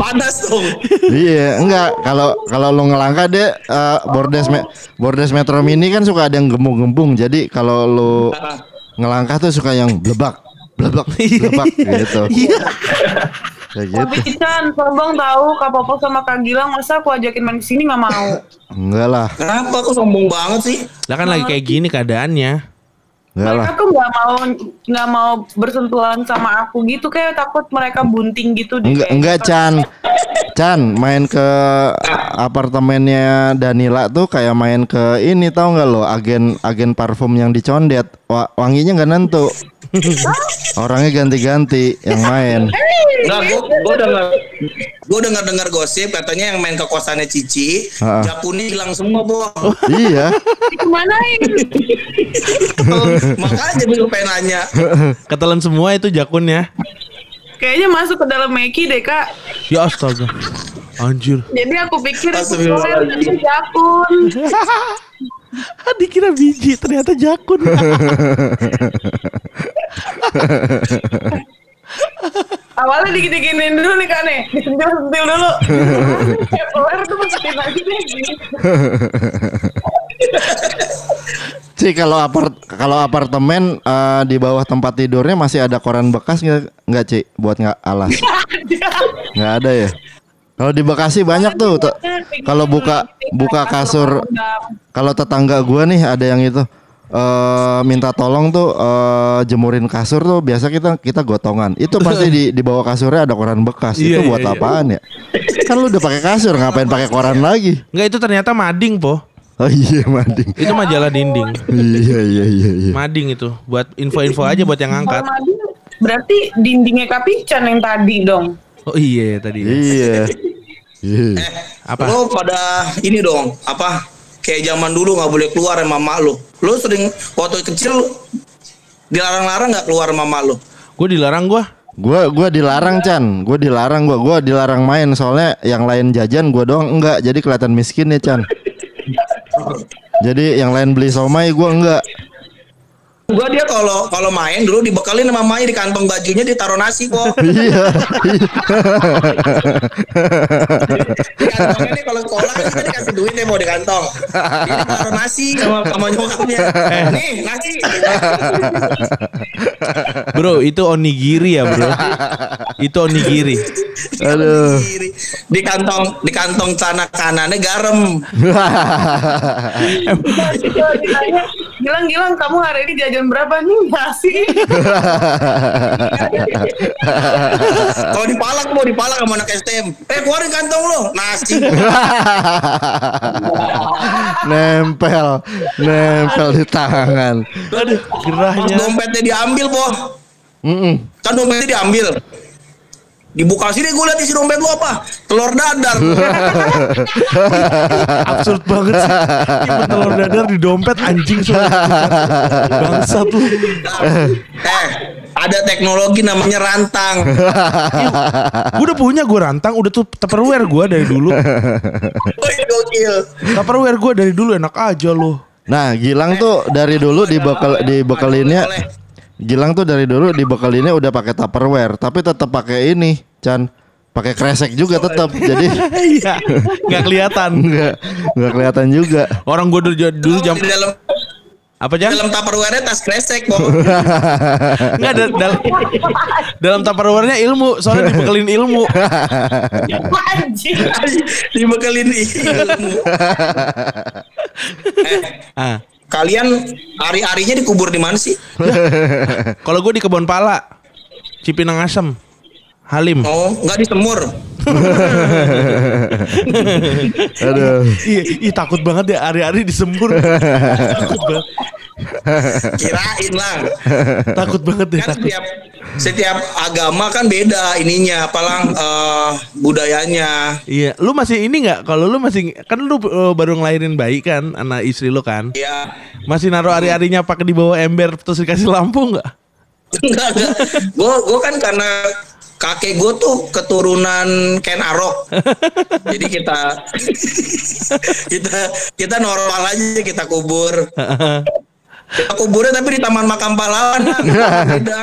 Panas dong. iya, enggak. Kalau kalau lu ngelangkah deh eh, bordes me- bordes Metro Mini kan suka ada yang gembung-gembung. Jadi kalau lu ngelangkah tuh suka yang blebak, blebak, blebak gitu. Kayak gitu. tapi Chan, sombong tahu Kak Popo sama Kak Gilang masa aku ajakin main ke sini nggak mau. Enggak lah, Kenapa kok sombong banget sih? Lah kan lagi kayak gini keadaannya. enggak lah. Mereka tuh nggak mau nggak mau bersentuhan sama aku gitu kayak takut mereka bunting gitu deh. Enggak, enggak. Chan. Chan main ke apartemennya Danila tuh kayak main ke ini tahu nggak lo agen agen parfum yang dicondet Wa- wanginya nggak nentu orangnya ganti-ganti yang main gua gua dengar gua dengar dengar gosip katanya yang main ke kosannya Cici. Jakuni hilang semua, Bo. iya Kemanain? Makanya gue pengen nanya. Ketelan semua itu jakunnya. Kayaknya masuk ke dalam Meki deh kak. Ya astaga. Anjir. Jadi aku pikir itu jakun. Dikira biji, ternyata jakun. Awalnya dikit-dikitin dulu nih kak nih, disentil-sentil dulu. Peler tuh masukin lagi deh. sih kalau apart kalau apartemen eh, di bawah tempat tidurnya masih ada koran bekas nggak nggak Ci? Buat nggak alas? Nggak ada. Ya? Kalau di Bekasi banyak tuh tuh. kalau buka buka kasur kalau tetangga gua nih ada yang itu eh minta tolong tuh eh, jemurin kasur tuh biasa kita kita gotongan. Itu pasti di di bawah kasurnya ada koran bekas. Iya, itu buat iya, iya. apaan ya? Kan lu udah pakai kasur, ngapain pakai koran lagi? Enggak itu ternyata mading po. Oh iya mading. Itu majalah dinding. iya iya iya iya. Mading itu buat info-info aja buat yang angkat. Berarti dindingnya Kapican yang tadi dong. Oh iya tadi. Iya. Iya. Apa? Lo pada ini dong, apa? Kayak zaman dulu nggak boleh keluar sama mak lu. Lu sering waktu kecil dilarang-larang nggak keluar sama mak lu? Gue dilarang gua. Gua gua dilarang Chan, gua dilarang gua gua dilarang main soalnya yang lain jajan gua doang enggak jadi kelihatan miskin ya Chan. Jadi yang lain beli somai gua enggak. Gua dia kalau kalau main dulu dibekalin sama mamanya di kantong bajunya ditaruh nasi kok. Iya. di kantongnya nih kalau sekolah kan kita dikasih duit ya mau di kantong. Dia ditaruh nasi sama sama nyokapnya. Nih nasi. Bro, itu onigiri ya, Bro. itu onigiri. Aduh. Di kantong di kantong celana kanannya garam. Gilang, Gilang, kamu hari ini jajan berapa nih nasi? Kalau dipalak mau dipalak sama anak STM. Eh keluarin kantong lo nasi. nempel, nempel di tangan. Aduh, gerahnya. dompetnya diambil po. Mm-mm. Kan dompetnya diambil. Dibuka sini gue liat isi dompet lu apa? Telur dadar. Absurd banget sih. Nyimpen telur dadar di dompet anjing. Bangsat lu. eh, ada teknologi namanya rantang. Gue udah punya gue rantang, udah tuh tupperware gue dari dulu. Tupperware gue dari dulu enak aja lo. Nah, Gilang tuh dari dulu dibekal dibekalinnya Gilang tuh dari dulu dibekalinnya udah pakai Tupperware, tapi tetap pakai ini, Chan. Pakai kresek juga tetap. Jadi Iya, nggak kelihatan. nggak nggak kelihatan juga. Orang gue dulu, dulu jam dalam apa jam? dalam tupperware tas kresek kok. Enggak ada dalam dalam tupperware-nya ilmu, soalnya dibekelin ilmu. Anjing. Dibekelin ilmu. eh, Ah, kalian hari-harinya dikubur di mana sih? kalau gue di kebun pala, Cipinang Asem, Halim. Oh, nggak di semur. Aduh. Iya, ih takut banget ya hari-hari disembur. takut banget. Kirain lah. Takut banget deh. Kan Takut. setiap setiap agama kan beda ininya, apalang eh, budayanya. Iya, lu masih ini nggak? Kalau lu masih kan lu uh, baru ngelahirin bayi kan, anak istri lu kan? Ya, Masih naruh hari-harinya pakai di bawah ember terus dikasih lampu nggak? enggak enggak. Gue gue kan karena kakek gue tuh keturunan Ken Arok. Jadi kita kita kita normal aja kita kubur. Kita kuburnya tapi di Taman Makam Pahlawan. Beda.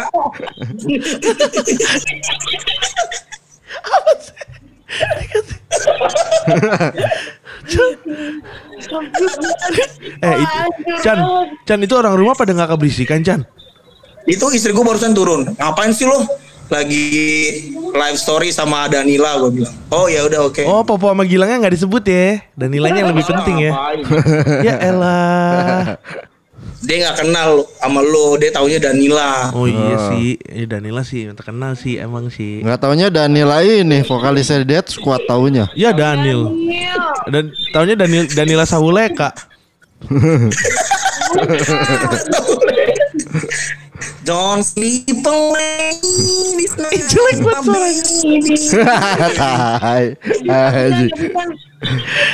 Eh, itu, Chan, Chan itu orang rumah pada nggak keberisikan Chan? Itu istri gue barusan turun. Ngapain sih lo? Lagi live story sama Danila gue bilang. Oh ya udah oke. Oh, Popo sama Gilangnya nggak disebut ya? Dan nilainya yang lebih penting ya. Ya elah. Dia nggak kenal sama lo, dia taunya Danila. Oh iya sih, eh, Danila sih terkenal sih emang sih. Nggak taunya Danila ini vokalisnya Dead Squad taunya. Ya Daniel. Dan tahunya Daniel Danila Sahuleka. Don't sleep away this night. Jelek banget suaranya. Tai.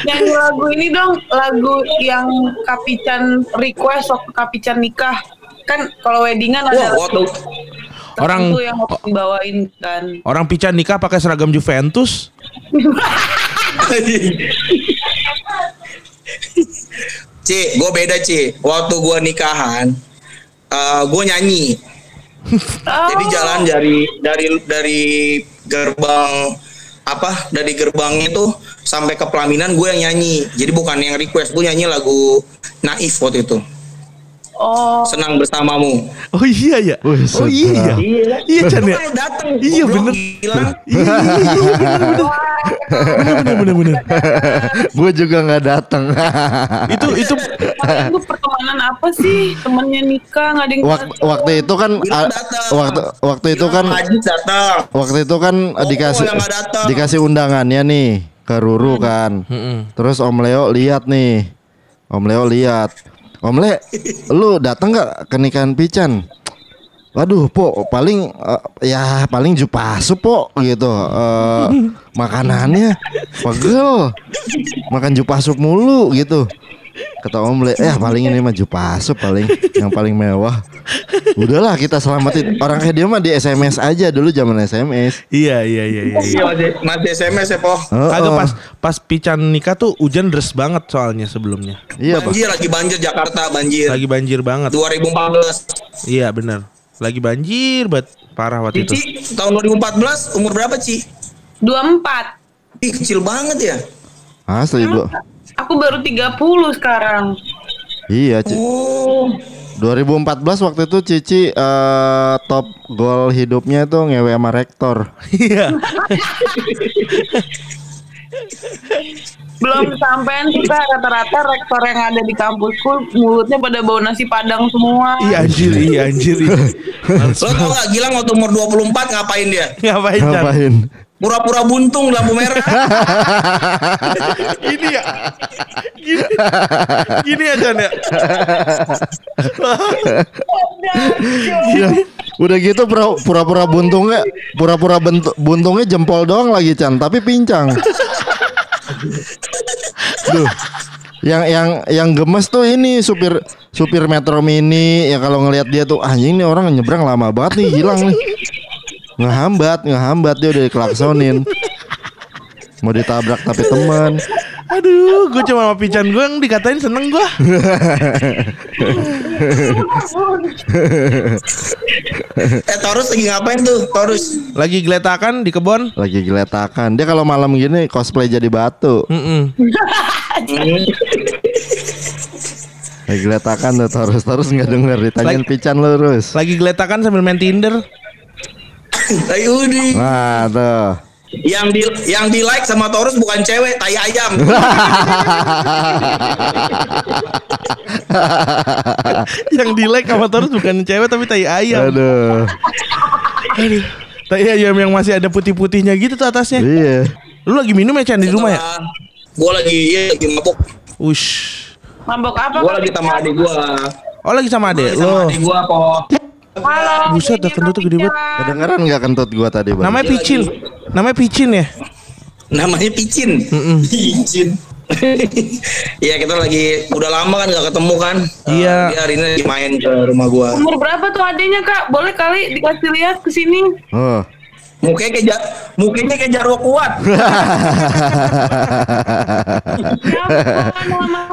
Nyanyi lagu ini dong, lagu yang Kapican request waktu Kapican nikah. Kan kalau weddingan ada waktu Orang- tertentu yang harus dibawain kan. Orang pican nikah pakai seragam Juventus. Ci, gue beda Ci. Waktu gue nikahan, eh gue nyanyi. Jadi jalan dari dari dari gerbang apa dari gerbang itu sampai ke pelaminan gue yang nyanyi. Jadi bukan yang request, gue nyanyi lagu Naif waktu itu. Oh, senang bersamamu. Oh iya ya. Oh iya ya. Iya. Iya Chan ya. Iya, bener. Iya iya iya bener bener. Bener bener bener. gue juga nggak datang. Itu itu tuh pertemanan apa sih? Temennya nikah nggak ada yang waktu, waktu itu kan waktu waktu itu kan waktu itu kan Oh, dikasih dikasih undangannya nih ke Ruru kan. Terus Om Leo lihat nih. Om Leo lihat. Om Le, lu datang nggak ke nikahan Pican? Waduh, po paling eh, ya paling jupasu po gitu. Eh, makanannya pegel. Makan jupasup mulu gitu. Kata Om Le, eh paling ini mah jupasup paling yang paling mewah. Udahlah kita selamatin. Orang kayak dia mah di SMS aja dulu zaman SMS. iya iya iya iya. Iya masih, masih SMS ya po. Heeh. Kagak pas pas Pican nikah tuh hujan deras banget soalnya sebelumnya. Iya, Pak. Banjir lagi banjir Jakarta banjir. Lagi banjir banget. 2014. Iya bener. Lagi banjir banget parah waktu itu. Cici tahun 2014 umur berapa Ci? 24. Ih kecil banget ya. Asli, Bro. Aku baru 30 sekarang. Iya, Ci. Oh. 2014 waktu itu Cici eh, top gol hidupnya tuh ngewe sama rektor. Iya. Belum sampean kita rata-rata rektor yang ada di kampusku mulutnya pada bau nasi padang semua. Iya anjir, iya anjir. Iya. Lo tau gak Gilang waktu umur 24 ngapain dia? Ngapain? Ngapain? Pura-pura buntung lampu merah. Gini ya. Gini. Gini Chan ya. Iya. Udah gitu pura- pura-pura buntungnya pura-pura buntungnya jempol doang lagi Chan, tapi pincang. Duh. Yang yang yang gemes tuh ini supir supir Metro Mini ya kalau ngelihat dia tuh anjing nih orang nyebrang lama banget nih hilang nih. Ngehambat, ngehambat dia udah dikelaksonin. Mau ditabrak tapi teman. Aduh, gue cuma sama Pican gue yang dikatain seneng gue. eh Taurus lagi ngapain tuh Taurus? Lagi geletakan di kebon. Lagi geletakan. Dia kalau malam gini cosplay jadi batu. Lagi geletakan tuh terus terus nggak denger ditanyain Lagi- pican lurus. Lagi geletakan sambil main Tinder. Ayo di. Nah tuh. Yang di yang di like sama Taurus bukan cewek, tai ayam. yang di like sama terus bukan cewek tapi tai ayam. Aduh. Tai ayam yang masih ada putih-putihnya gitu tuh atasnya. Iya. Lu lagi minum ya Chan di rumah ya? Gue lagi iya, lagi mabuk. Ush. Mabok apa? Gue lagi sama adik gue. Oh lagi sama adek Sama lo. adik gue po. Halo. Buset, dah kentut gede banget. Kedengeran nggak kentut gua tadi bang? Namanya Picin. Namanya Picin ya? Namanya Picin. Picin. Iya kita lagi udah lama kan gak ketemu kan. Iya. Dia hari ini lagi main ke rumah gua. Umur berapa tuh adenya kak? Boleh kali dikasih lihat ke sini. Oh. Mukanya kayak ja- mukanya kayak jarwo kuat.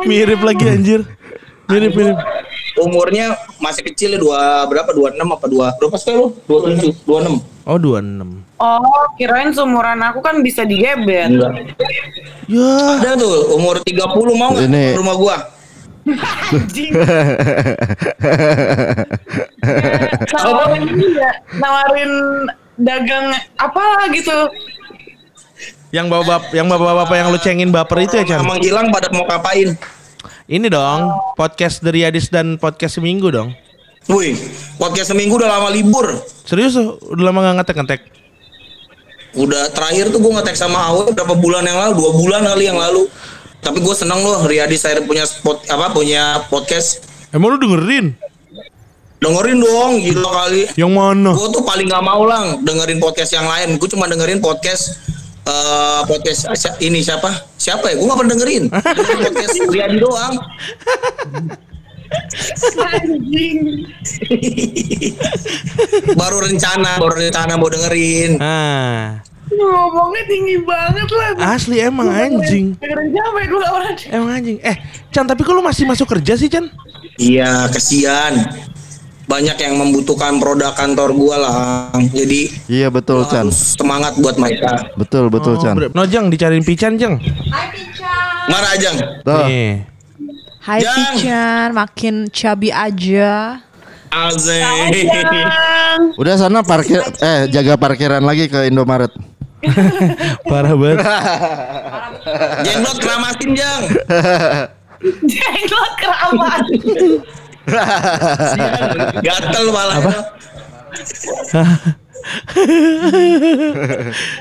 Mirip lagi anjir. Mirip mirip. Umurnya masih kecil ya dua berapa? Dua enam apa dua? Berapa sih lu? Dua tujuh, dua enam. Oh 26. Oh, kirain seumuran aku kan bisa digebet. Enggak. Ya. Ada tuh umur 30 mau nggak rumah gua? Anjing. ini ya, nawarin dagang apalah gitu. Yang bawa bap yang bapak-bapak yang lu cengin baper itu ya Chan? Emang hilang pada mau ngapain? Ini dong, podcast dari Adis dan podcast seminggu dong. Wih, podcast seminggu udah lama libur. Serius? Udah lama gak ngetek-ngetek? Udah terakhir tuh gue ngetek sama Awe berapa bulan yang lalu, dua bulan kali yang lalu. Tapi gue seneng loh, Riyadi saya punya spot apa punya podcast. Emang lu dengerin? Dengerin dong, gila kali. Yang mana? Gue tuh paling gak mau lang dengerin podcast yang lain. Gue cuma dengerin podcast eh podcast si- ini siapa? Siapa ya? Gue gak pernah dengerin. Podcast Riyadi doang. Anjing. Baru rencana, baru rencana mau dengerin. Ah, Ngomongnya tinggi banget lah. asli emang anjing. Dengerin siapa ya gue orang. Emang anjing. Eh, Chan, tapi kok lu masih masuk kerja sih, Chan? Iya, kesian. Banyak yang membutuhkan produk kantor gua lah. Jadi Iya betul Chan. semangat buat mereka. Betul betul Chan. ber- No, Jeng, dicariin Pican, Jeng. Marah aja. Tuh. Nih. Hai Jang. Pican, makin chubby aja. Azek. Udah sana parkir eh jaga parkiran lagi ke Indomaret. Parah banget. Jenglot keramasin jang. Jenglot keramat. Gatel malah.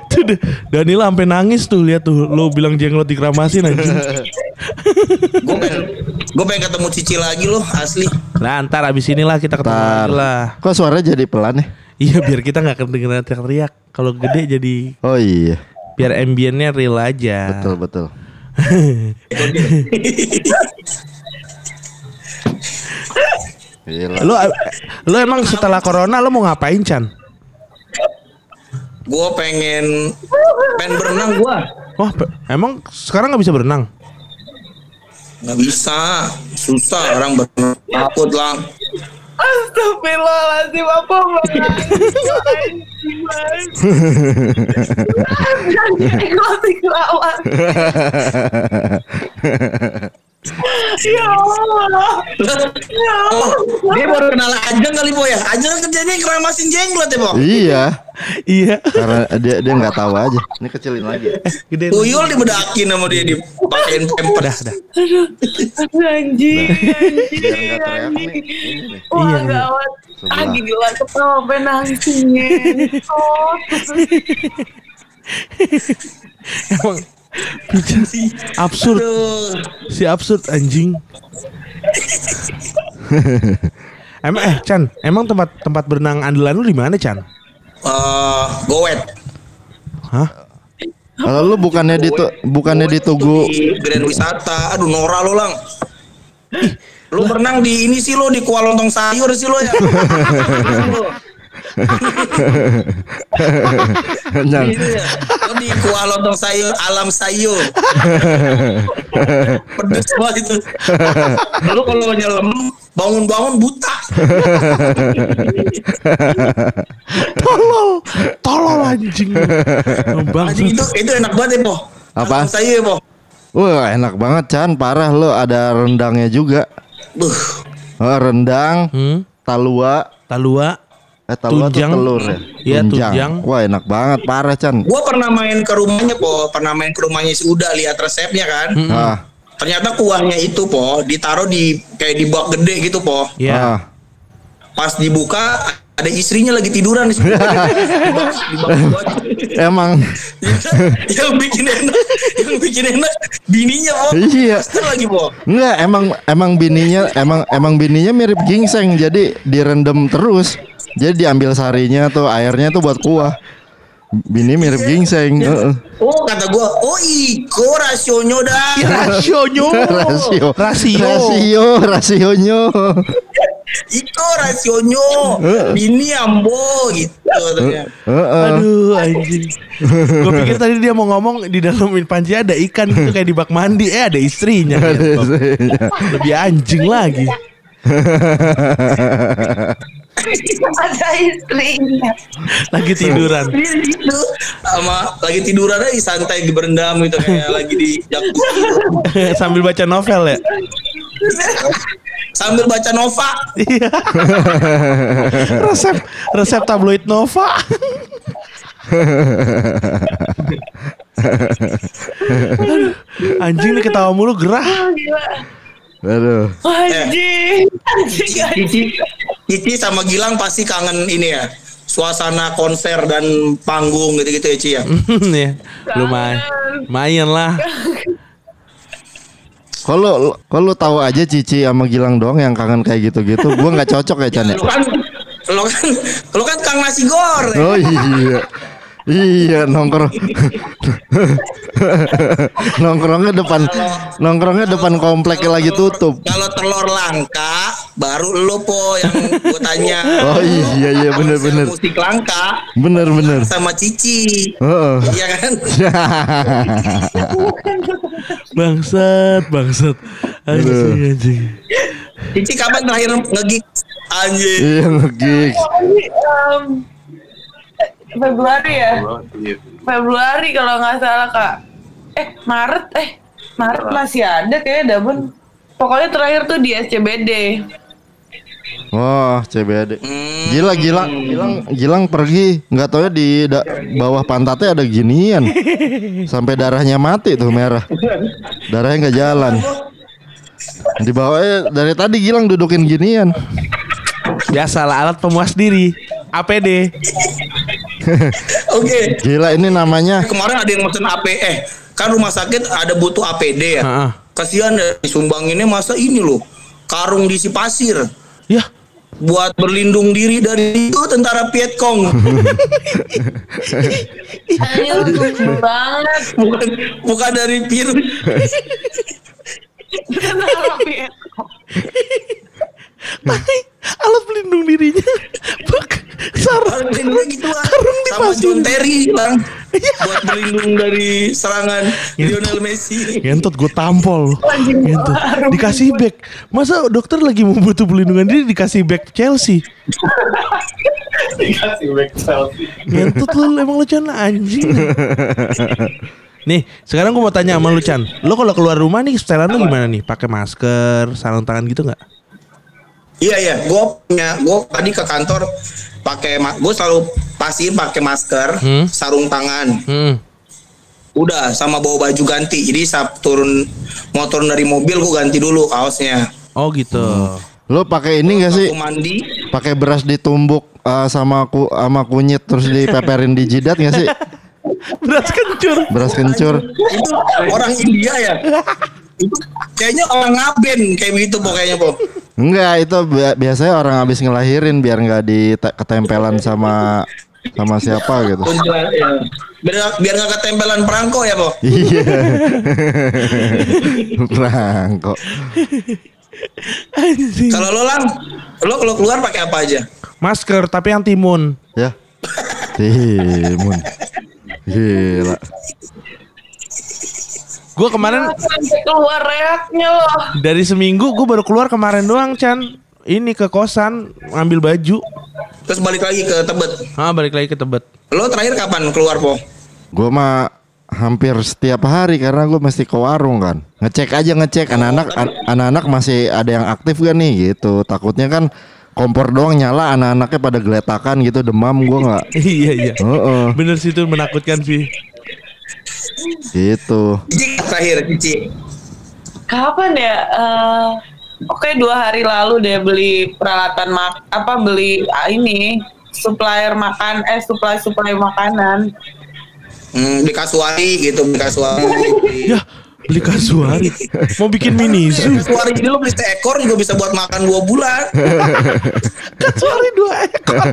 tuh Da- Danila sampai nangis tuh lihat tuh lo bilang jenglot dikeramasin anjing. Gue pengen, gue pengen ketemu Cici lagi loh asli. Nah ntar abis inilah kita ketemu Ntar. lagi lah. Kok suaranya jadi pelan ya? Iya biar kita nggak kedengeran teriak-teriak. Kalau gede jadi Oh iya, biar ambiennya real aja. betul betul. Gila. Lu lu emang setelah corona lu mau ngapain Chan? Gue pengen pengen berenang gue. Wah emang sekarang nggak bisa berenang? Nggak bisa, susah orang berenang takut lah. Astagfirullahaladzim apa Jenglot keramat. Ya Allah. Ya Oh, Allah. dia baru kenal Ajeng kali po ya. Ajeng kan kerjanya keramasin jenglot ya po. Iya, iya. karena dia dia nggak tahu aja. Ini kecilin lagi. Gede. Tuyul dibedakin sama dia dipakein pampers. Dah, dah. Aduh, anjing, anjing, anjing. Wah Iya, iya. gawat. Ah gila ketawa nangis Oh, Emang absurd Aduh. si absurd anjing. emang eh Chan, emang tempat tempat berenang andalan lu di mana Chan? Eh, gowet. Hah? Kalau lu bukannya di bukannya di Tugu Grand Wisata. Aduh Nora lo lang. Lu berenang di ini sih lo di Kuala Lontong sayur sih lo ya. Nyang. Lo di Kuala Lontong sayur alam sayur. Pedes banget itu. Lu kalau nyelam bangun-bangun buta. Tolol, tolol anjing. Bang, Anjing itu itu enak banget ya, Po. Apa? Alam sayur ya, Po. Wah enak banget Chan, parah lo ada rendangnya juga. Buh. Oh, rendang, hmm? talua, Talua, eh Tunjang. telur ya. Iya, tunjang. Wah enak banget, parah Chan. Gua pernah main ke rumahnya, Po. Pernah main ke rumahnya si Uda lihat resepnya kan. Ah, Ternyata kuahnya itu, Po, ditaruh di kayak di bak gede gitu, Po. ya. ah. Pas dibuka ada istrinya lagi tiduran di. Emang yang bikin enak, yang bikin enak bininya, Po. Iya. Suster lagi, Po. Enggak, emang emang bininya emang emang bininya mirip gingseng jadi direndam terus. Jadi diambil sarinya tuh airnya tuh buat kuah. Bini mirip gingseng. heeh. Oh, kata gua, oh iko rasionya dah. Rasionya. Rasio. Rasio. Rasio, rasionya. Iko rasionya. Bini ambo gitu katanya. Heeh. Aduh anjing. Gue pikir tadi dia mau ngomong di dalam panci ada ikan gitu kayak di bak mandi. Eh ada istrinya. gitu. Lebih anjing lagi. ada istrinya. Lagi tiduran. Gitu sama lagi tiduran aja santai di berendam gitu kayak lagi di jacuzzi Sambil baca novel ya. sambil baca Nova. Iya. resep resep tabloid Nova. Anjing nih ketawa mulu gerah. Ah. Aduh. Anjing. Anjing. Cici, sama Gilang pasti kangen ini ya suasana konser dan panggung gitu-gitu ya Ci ya. ya, lumayan. Lumayan lah. Kalau kalau tahu aja Cici sama Gilang doang yang kangen kayak gitu-gitu, gua nggak cocok ya Chan ya. Lo kan lo kan lo kan Kang nasi goreng. Oh iya. Iya nongkrong Nongkrongnya depan Nongkrongnya depan komplek lagi tutup Kalau telur langka baru lo po yang gue tanya. Oh iya iya bener bener Musik langka Bener bener sama Cici. Heeh. Iya kan? Bangsat, bangsat. Anjing, anjing. Cici kapan terakhir ngegig? Anjing. Iya ngegigs Um, Februari ya? Februari kalau nggak salah kak. Eh Maret eh Maret masih ada kayaknya Dabun. Pokoknya terakhir tuh di SCBD. Wah, CBD. Hmm. Gila, gila. Gilang, Gilang pergi, nggak tahu ya di da- bawah pantatnya ada ginian. Sampai darahnya mati tuh merah. Darahnya nggak jalan. Di bawahnya dari tadi Gilang dudukin ginian. Biasalah alat pemuas diri. APD. Oke. Gila ini namanya Kemarin ada yang mesen AP eh kan rumah sakit ada butuh APD ya. Heeh. Kasihan ya disumbanginnya masa ini loh. Karung diisi pasir Ya, buat berlindung diri dari itu tentara Vietcong. Ayo, lucu banget. bukan bukan dari virus. tai, alat pelindung dirinya. Sarang. Berlindung gitu lah. Karung Sama dipasung. John Terry lah. buat berlindung dari serangan Lionel Messi. Ngentot gue tampol. Ngentot. Dikasih back. Masa dokter lagi mau butuh pelindungan diri dikasih back Chelsea? Dikasih back selfie. Ngentot lu emang lu Chan anjing. Nih, sekarang gue mau tanya sama lu Chan. Lu kalau keluar rumah nih setelan lu gimana nih? Pakai masker, sarung tangan gitu nggak? Iya iya, gue punya gue tadi ke kantor pakai gue selalu pastiin pakai masker, Hmm. sarung tangan, Hmm. udah sama bawa baju ganti. Jadi saat turun mau turun dari mobil gue ganti dulu kaosnya. Oh gitu. Lu pakai ini gak sih? Aku mandi, Pakai beras ditumbuk eh, sama ku, sama kunyit terus dipeperin di jidat gak sih? Beras kencur. Beras kencur. itu orang India ya. Itu kayaknya orang ngaben kayak begitu pokoknya po. Enggak, itu bi- biasanya orang habis ngelahirin biar nggak di ketempelan sama sama siapa gitu. Kuntilan, ya. Biar biar nggak ketempelan perangko ya po. Iya. Anjing. Kalau lo lang, lo kalau keluar pakai apa aja? Masker tapi yang timun. Ya. Timun. Gila. Gue kemarin keluar reaknya loh. dari seminggu gue baru keluar kemarin doang Chan. Ini ke kosan ngambil baju. Terus balik lagi ke Tebet. Ah balik lagi ke Tebet. Lo terakhir kapan keluar po? Gue mah hampir setiap hari karena gue mesti ke warung kan. Ngecek aja ngecek anak-anak an- anak-anak masih ada yang aktif gak nih gitu. Takutnya kan kompor doang nyala anak-anaknya pada geletakan gitu demam gue nggak. iya iya. Heeh, Bener sih itu menakutkan sih. Gitu. Cici terakhir Cici. Kapan ya? Eh, Oke dua hari lalu deh beli peralatan mak apa beli ah, ini supplier makan eh supply supply makanan. Hmm, di kasuari gitu, di kasuari. Ya beli kasuari. Mau bikin mini zoo. kasuari jadi lo beli seekor juga bisa buat makan dua bulan. Kasuari dua ekor.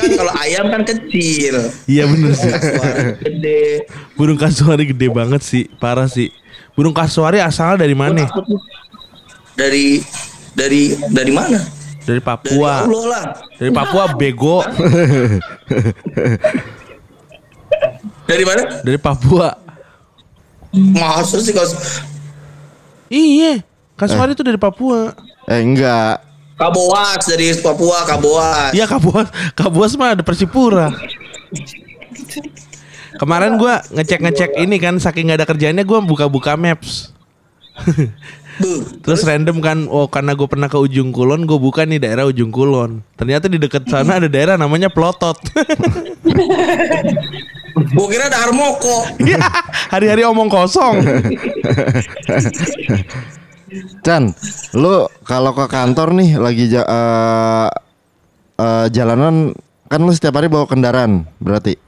kan kalau ayam kan kecil. Iya bener sih. Kasuari gede. Burung kasuari gede banget sih. Parah sih. Burung kasuari asalnya dari mana? Dari dari dari mana? Dari Dari Papua. Allah lah. Dari Papua bego. Dari mana? Dari Papua. Masa sih kalau Iya. Kasuari itu dari Papua. Eh enggak. Kaboas dari Papua, Kaboas. Iya Kabuas. Kabuas mah ada Persipura. Kemarin gua ngecek-ngecek ini kan saking nggak ada kerjaannya gua buka-buka maps. Terus random kan, oh karena gue pernah ke ujung kulon, gue buka nih daerah ujung kulon. Ternyata di dekat sana ada daerah namanya Plotot. Gua kira ada Harmoko. Iya, hari-hari omong kosong. Chan, lu kalau ke kantor nih lagi ja- eh, eh, jalanan kan lu setiap hari bawa kendaraan berarti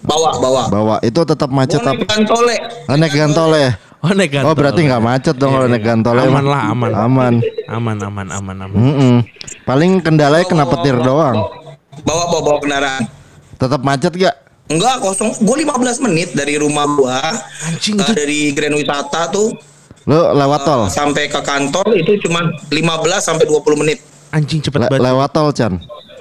Bawa, bawa. bawa itu tetap macet Gua apa? naik gantole. Oh, naik gantole ya? Oh naik Oh gantole. berarti nggak macet dong kalau naik gantole. Aman lah, aman. Aman. Aman, aman, aman, aman. Mm-mm. Paling kendalanya kena petir doang. Bawa, bawa, bawa kendaraan. Tetap macet gak? Enggak kosong. Gue 15 menit dari rumah gua. Anjing eh, itu. dari Grand Wisata tuh Lu lewat tol? sampai ke kantor itu cuma 15 sampai 20 menit. Anjing cepet Le- banget. lewat tol Chan.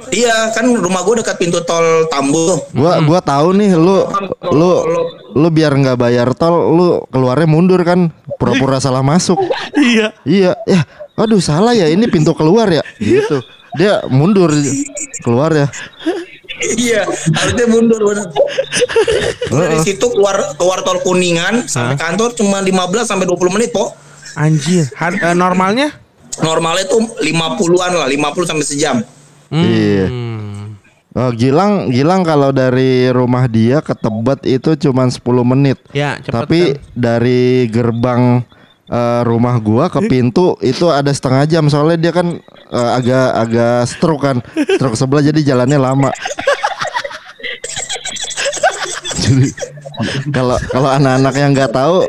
Iya, kan rumah gua dekat pintu tol Tambu. Gua gua tahu nih lu lu lu biar nggak bayar tol lu keluarnya mundur kan pura-pura salah masuk. Iya. Iya, ya. Aduh salah ya ini pintu keluar ya. Gitu. Dia mundur keluar ya. iya, harusnya mundur bener. Dari situ keluar keluar tol Kuningan sampai kantor cuma 15 sampai 20 menit, Po. Anjir. Har- eh, normalnya? Normalnya tuh 50-an lah, 50 sampai sejam. Iya. Oh, Gilang, Gilang kalau dari rumah dia ke Tebet itu cuman 10 menit. Ya, cepet Tapi kan. dari gerbang eh, rumah gua ke pintu itu ada setengah jam soalnya dia kan eh, agak agak stroke kan. Stroke sebelah jadi jalannya lama. Jadi kalau kalau anak-anak yang nggak tahu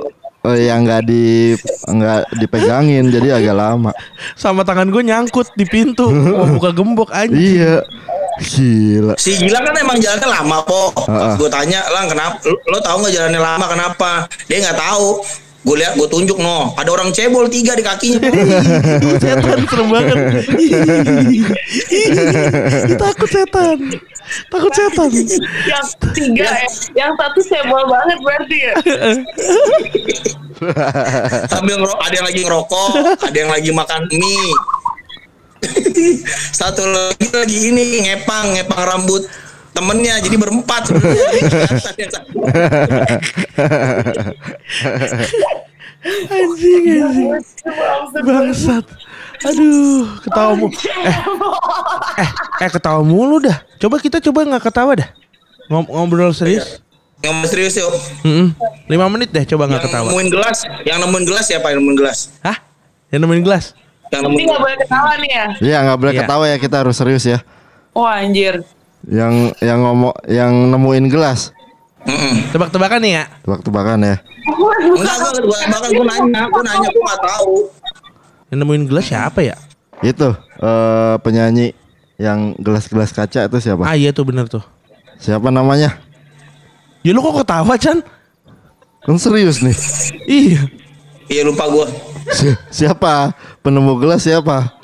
eh, yang nggak di nggak dipegangin jadi agak lama. Sama tangan gue nyangkut di pintu. Mau buka gembok anjir. Iya. Gila. Si Gilang kan emang jalannya lama kok. Heeh. Gue tanya, lang kenapa? Lo, lo tahu nggak jalannya lama kenapa? Dia nggak tahu. Gue lihat, gue tunjuk no. Ada orang cebol tiga di kakinya. Setan serem banget. Takut setan. Takut setan. yang tiga ya. yang satu cebol banget berarti ya Sambil ada yang lagi ngerokok, ada yang lagi makan mie. Satu lagi lagi ini ngepang, ngepang rambut temennya jadi berempat. Anjing anjing. Bangsat. Aduh, ketawa mu. Eh, eh, eh ketawa mulu dah. Coba kita coba nggak ketawa dah. Ngob- ngobrol serius. Ngomong serius yuk. Mm-mm. Lima menit deh coba nggak Yang ketawa. nemuin gelas, yang nemuin gelas siapa yang nemuin gelas? Hah? Yang nemuin gelas? Yang ini nemuin nggak boleh ketawa nih ya Iya nggak boleh Iya. ketawa ya kita harus serius ya. wah anjir Yang yang ngomong yang nemuin gelas. Mm-mm. Tebak-tebakan nih ya. Tebak-tebakan ya. Enggak, enggak, gua bahkan gue nanya, gue nanya, gue nggak tahu. Yang nemuin gelas siapa ya? Itu eh penyanyi yang gelas-gelas kaca itu siapa? Ah iya tuh bener tuh. Siapa namanya? Ya lu kok ketawa Chan? Kan serius nih. Iya. Iya lupa gue. Si- siapa? Penemu gelas siapa?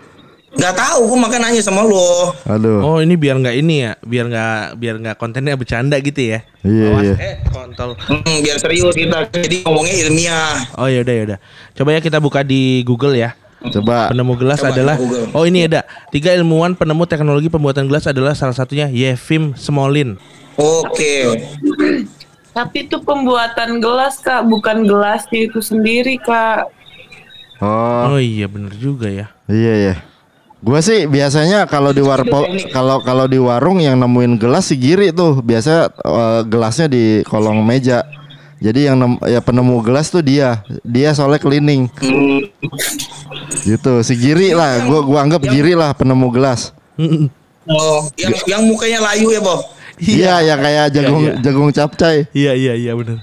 Nggak tahu, gue makan nanya sama lo. Aduh. Oh ini biar nggak ini ya, biar nggak biar nggak kontennya bercanda gitu ya. Iya, Awas, iya. Eh kontol. Hmm, biar serius kita. Jadi ngomongnya ilmiah. Oh yaudah yaudah. Coba ya kita buka di Google ya. Coba. Penemu gelas Coba adalah Google. Oh ini ada Tiga ilmuwan penemu teknologi pembuatan gelas adalah salah satunya Yefim Smolin Oke. tapi itu pembuatan gelas kak bukan gelasnya itu sendiri kak Oh, Oh iya bener juga ya iya ya. Gua sih biasanya kalau di warpo kalau kalau di warung yang nemuin gelas si Giri tuh biasa eh, gelasnya di kolong meja. Jadi yang nem- ya penemu gelas tuh dia. Dia soalnya cleaning. Hmm, Gitu. Si Giri lah, gua gua anggap Giri lah penemu gelas. oh, yang yang mukanya layu ya, Bo? Iya, yang kayak jagung iya. jagung capcay, Iya iya iya bener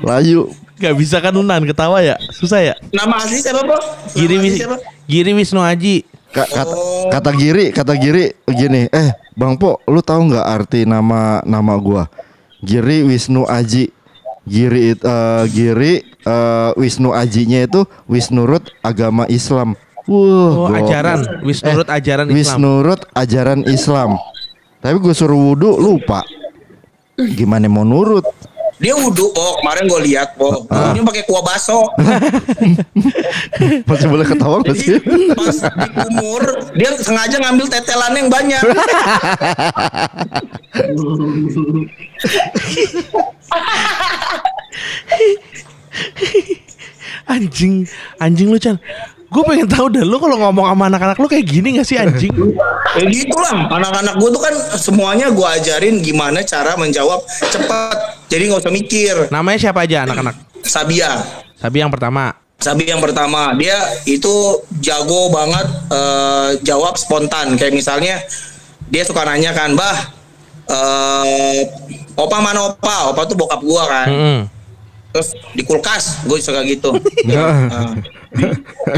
layu. Gak bisa kan Unan ketawa ya Susah ya Nama asli siapa, Bo? Nama Giri, asli siapa? Giri Wisnu Aji Ka- kata, kata Giri, kata Giri gini, eh Bang Po, lu tahu nggak arti nama nama gua? Giri Wisnu Aji. Giri eh, Giri eh, Wisnu Ajinya itu Wisnurut agama Islam. Oh Wah, gokil. ajaran Wisnurut Eh, ajaran Islam Wisnurut ajaran Islam. Tapi gue suruh wudhu lupa. Gimana mau nurut? Dia wudhu, Bo. Kemarin gue lihat. Ah. Wudhunya pakai kuah baso. Masih boleh ketawa nggak sih? Pas di kumur, dia sengaja ngambil tetelan yang banyak. Anjing Anjing lu Chan Gue pengen tahu dah Lu kalau ngomong sama anak-anak lu kayak gini gak sih anjing Ya gitu lah. Anak-anak gue tuh kan semuanya gue ajarin gimana cara menjawab cepat. Jadi nggak usah mikir. Namanya siapa aja anak-anak Sabia. Sabi yang pertama Sabi yang pertama dia itu jago banget eh, jawab spontan kayak misalnya dia suka nanya kan bah eh opa mana opa opa tuh bokap gua kan Mm-mm. Terus di kulkas gue suka gitu Nah,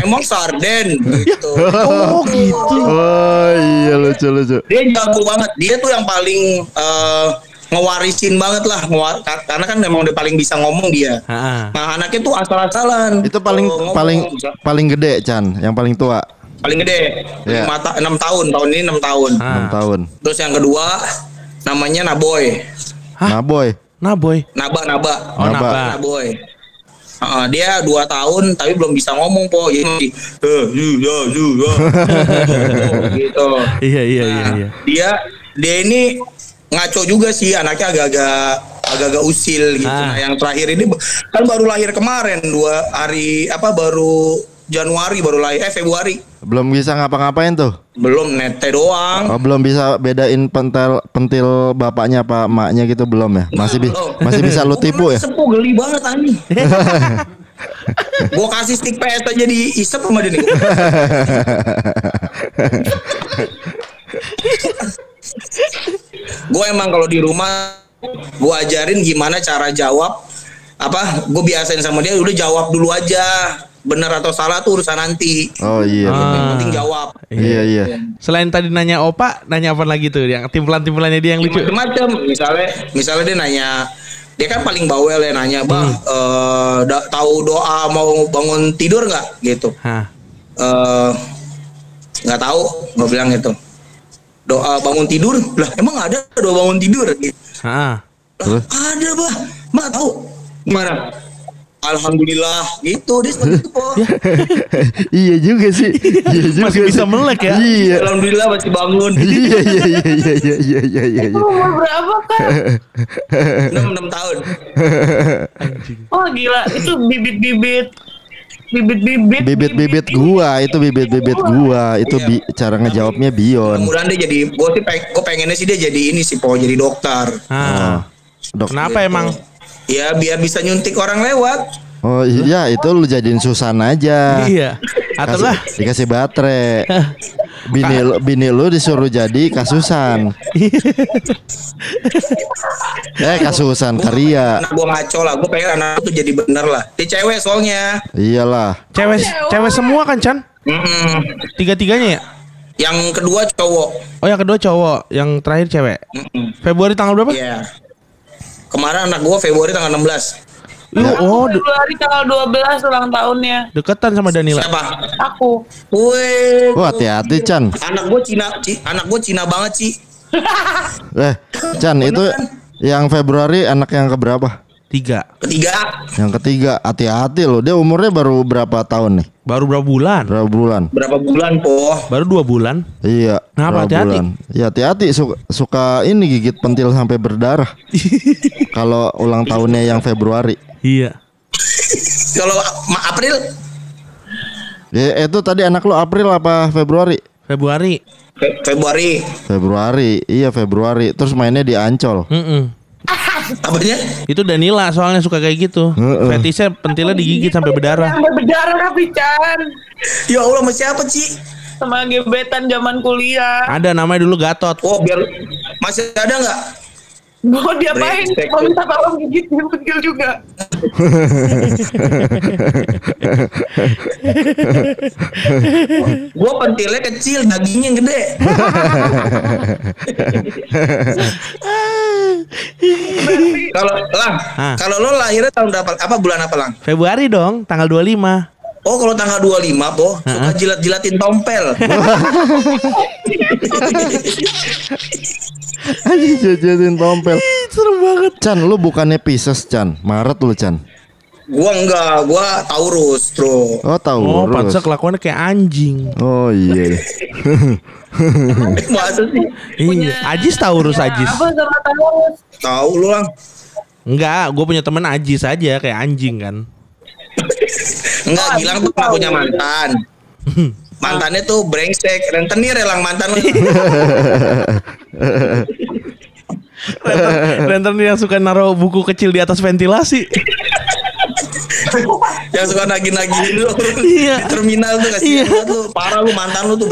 emang sarden gitu Oh gitu Oh iya lucu lucu. dia jago banget dia tuh yang paling eh, ngewarisin banget lah ngewar- ka- karena kan memang dia paling bisa ngomong dia Ha-ha. nah anaknya tuh asal-asalan Itu paling ngomong, paling bisa. paling gede Chan, yang paling tua. paling gede Iya. Lima ta- enam tahun tahun ini enam tahun Ah. 6 tahun. terus yang kedua namanya Naboy Hah? Nah boy, Nah boy Naba Naba Oh Naba. Naba Naboy Heeh, dia dua tahun tapi belum bisa ngomong po jadi eh, yu, ya, yu, ya. gitu Iya iya iya Nah, iya. dia dia ini ngaco juga sih anaknya agak-agak agak-agak usil gitu Ah. nah yang terakhir ini kan baru lahir kemarin dua hari apa baru Januari baru lahir eh Februari Belum bisa ngapa-ngapain tuh. belum nete doang Oh, belum bisa bedain pentil pentil bapaknya apa emaknya gitu belum ya? Masih bi Belum. masih bisa lu tipu ya? Sepuh geli banget anjing. Gua kasih stick PS aja di isep sama dia nih. gue emang kalau di rumah gue ajarin gimana cara jawab apa gue biasain sama dia udah jawab dulu aja bener atau salah tuh urusan nanti Oh iya. Ah. yang penting jawab Iya iya. Selain tadi nanya opa, nanya apa lagi tuh? Yang timpelan-timpelannya dia yang lucu. macam misalnya misalnya dia nanya dia kan paling bawel ya nanya bang eh, da- tahu doa mau bangun tidur nggak gitu Hah. eh nggak tahu gue bilang gitu doa bangun tidur lah emang ada doa bangun tidur gitu. Lah, ada bah mak tahu gimana Alhamdulillah gitu dia seperti itu po iya juga sih. Iya juga Masih bisa melek ya? Iya. Alhamdulillah masih bangun Iya iya iya iya iya iya iya iya. Itu umur berapa kan? enam enam tahun Oh gila, itu bibit-bibit bibit-bibit Bibit-bibit gua itu bibit-bibit gua itu bi cara ngejawabnya Bion. mudah-mudahan dia jadi gue sih peng, gue pengennya sih dia jadi ini sih po jadi dokter Ah. Dok. Kenapa emang? Ya biar bisa nyuntik orang lewat Oh iya itu lu jadiin Susan aja. Iya. Atau lah. dikasih baterai. Bini lu, bini lu disuruh jadi kasusan. eh kasusan karya. gue ngaco lah gue pengen anak tuh jadi bener lah dia cewek soalnya Iyalah. Cewek cewek semua kan Chan? Mm-mm. Tiga-tiganya ya? yang kedua cowok Oh yang kedua cowok, yang terakhir cewek. Mm-mm. Februari tanggal berapa? Iya. Kemarin anak gua Februari tanggal 16. Lu oh de- Februari tanggal 12 ulang tahunnya. deketan sama Danila. Siapa? Aku. Wih. Wah hati-hati Chan. Anak gua Cina, Ci. anak gua Cina banget, Ci. Eh Chan itu yang Februari anak yang keberapa? Tiga. Ketiga Yang ketiga hati-hati loh. Dia umurnya baru berapa tahun nih? Baru berapa bulan? Berapa bulan? berapa bulan, Po? Baru dua bulan. Iya. Kenapa? berapa Hati-hati. bulan. Iya hati-hati suka, suka ini gigit pentil sampai berdarah. Kalau ulang tahunnya yang Februari. Iya. Kalau Ma- April Ya, itu tadi anak lu April apa Februari? Februari. Fe- Februari Februari. Iya Februari. Terus mainnya di Ancol. Mm-mm. Apanya? Itu Danila soalnya suka kayak gitu. Heeh. Fetisnya pentilnya digigit sampai berdarah. Sampai berdarah tapi Chan. Ya Allah, sama siapa, Ci? Sama gebetan zaman kuliah. Ada namanya dulu Gatot. Oh, biar masih ada nggak? Mau diapain? Mau minta tolong gigit pentil juga. Gua pentilnya kecil, dagingnya gede. Kalau lang, Hah. kalau lo lahirnya tahun berapa? Apa bulan apa lang? Februari dong, tanggal 25. Oh kalau tanggal 25 po Suka jilat-jilatin tompel Anjing jajatin tompel. Serem banget. Chan, lu bukannya Pisces Chan? Maret lu Chan. Gua enggak Gua Taurus bro Oh tahu. Oh, pantas kelakuannya kayak anjing. Oh iya. Masa sih Iya, Ajis Taurus Ajis. Apa sama Taurus? Tahu lu lang Enggak, gue punya temen Ajis aja kayak anjing kan. Enggak Gilang tuh punya mantan Mantannya tuh brengsek Rentenir ya lang mantan lu Rentenir yang suka naruh buku kecil di atas ventilasi. Yang suka nagih-nagih lu Iya. Di terminal tuh kasih Iya. tuh Parah lu mantan lu tuh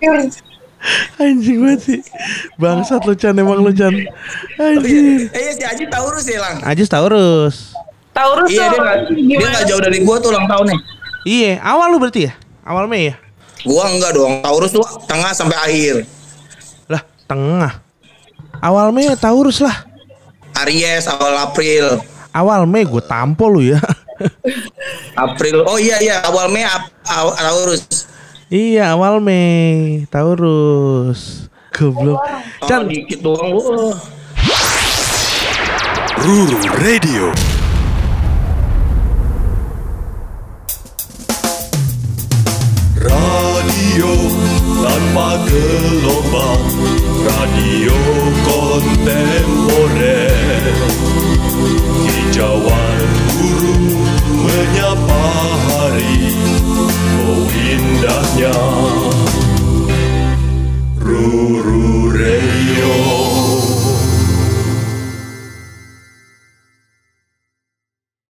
brengsek Anjing banget sih. Bangsat lu Chan emang lu Chan. Anjing. Eh iya, si Aji Taurus ya lang Ajis Taurus. Taurus Iya tuh dia gak, dia gimana? gak jauh dari gua tuh ulang tahunnya Iya, awal lu berarti ya? Awal Mei ya? Gua enggak dong Taurus tuh tengah sampai akhir Lah, tengah. Awal Mei ya Taurus lah. Aries awal April Awal Mei gue tampol lu ya. April oh iya iya awal Mei ap, aw- Taurus iya, awal Mei Taurus. Goblok. oh, Chan, dikit doang lu Ruru Radio. Radio tanpa gelombang, Radio kontemporer Hijauan guru menyapa hari Oh indahnya Ruru Reyo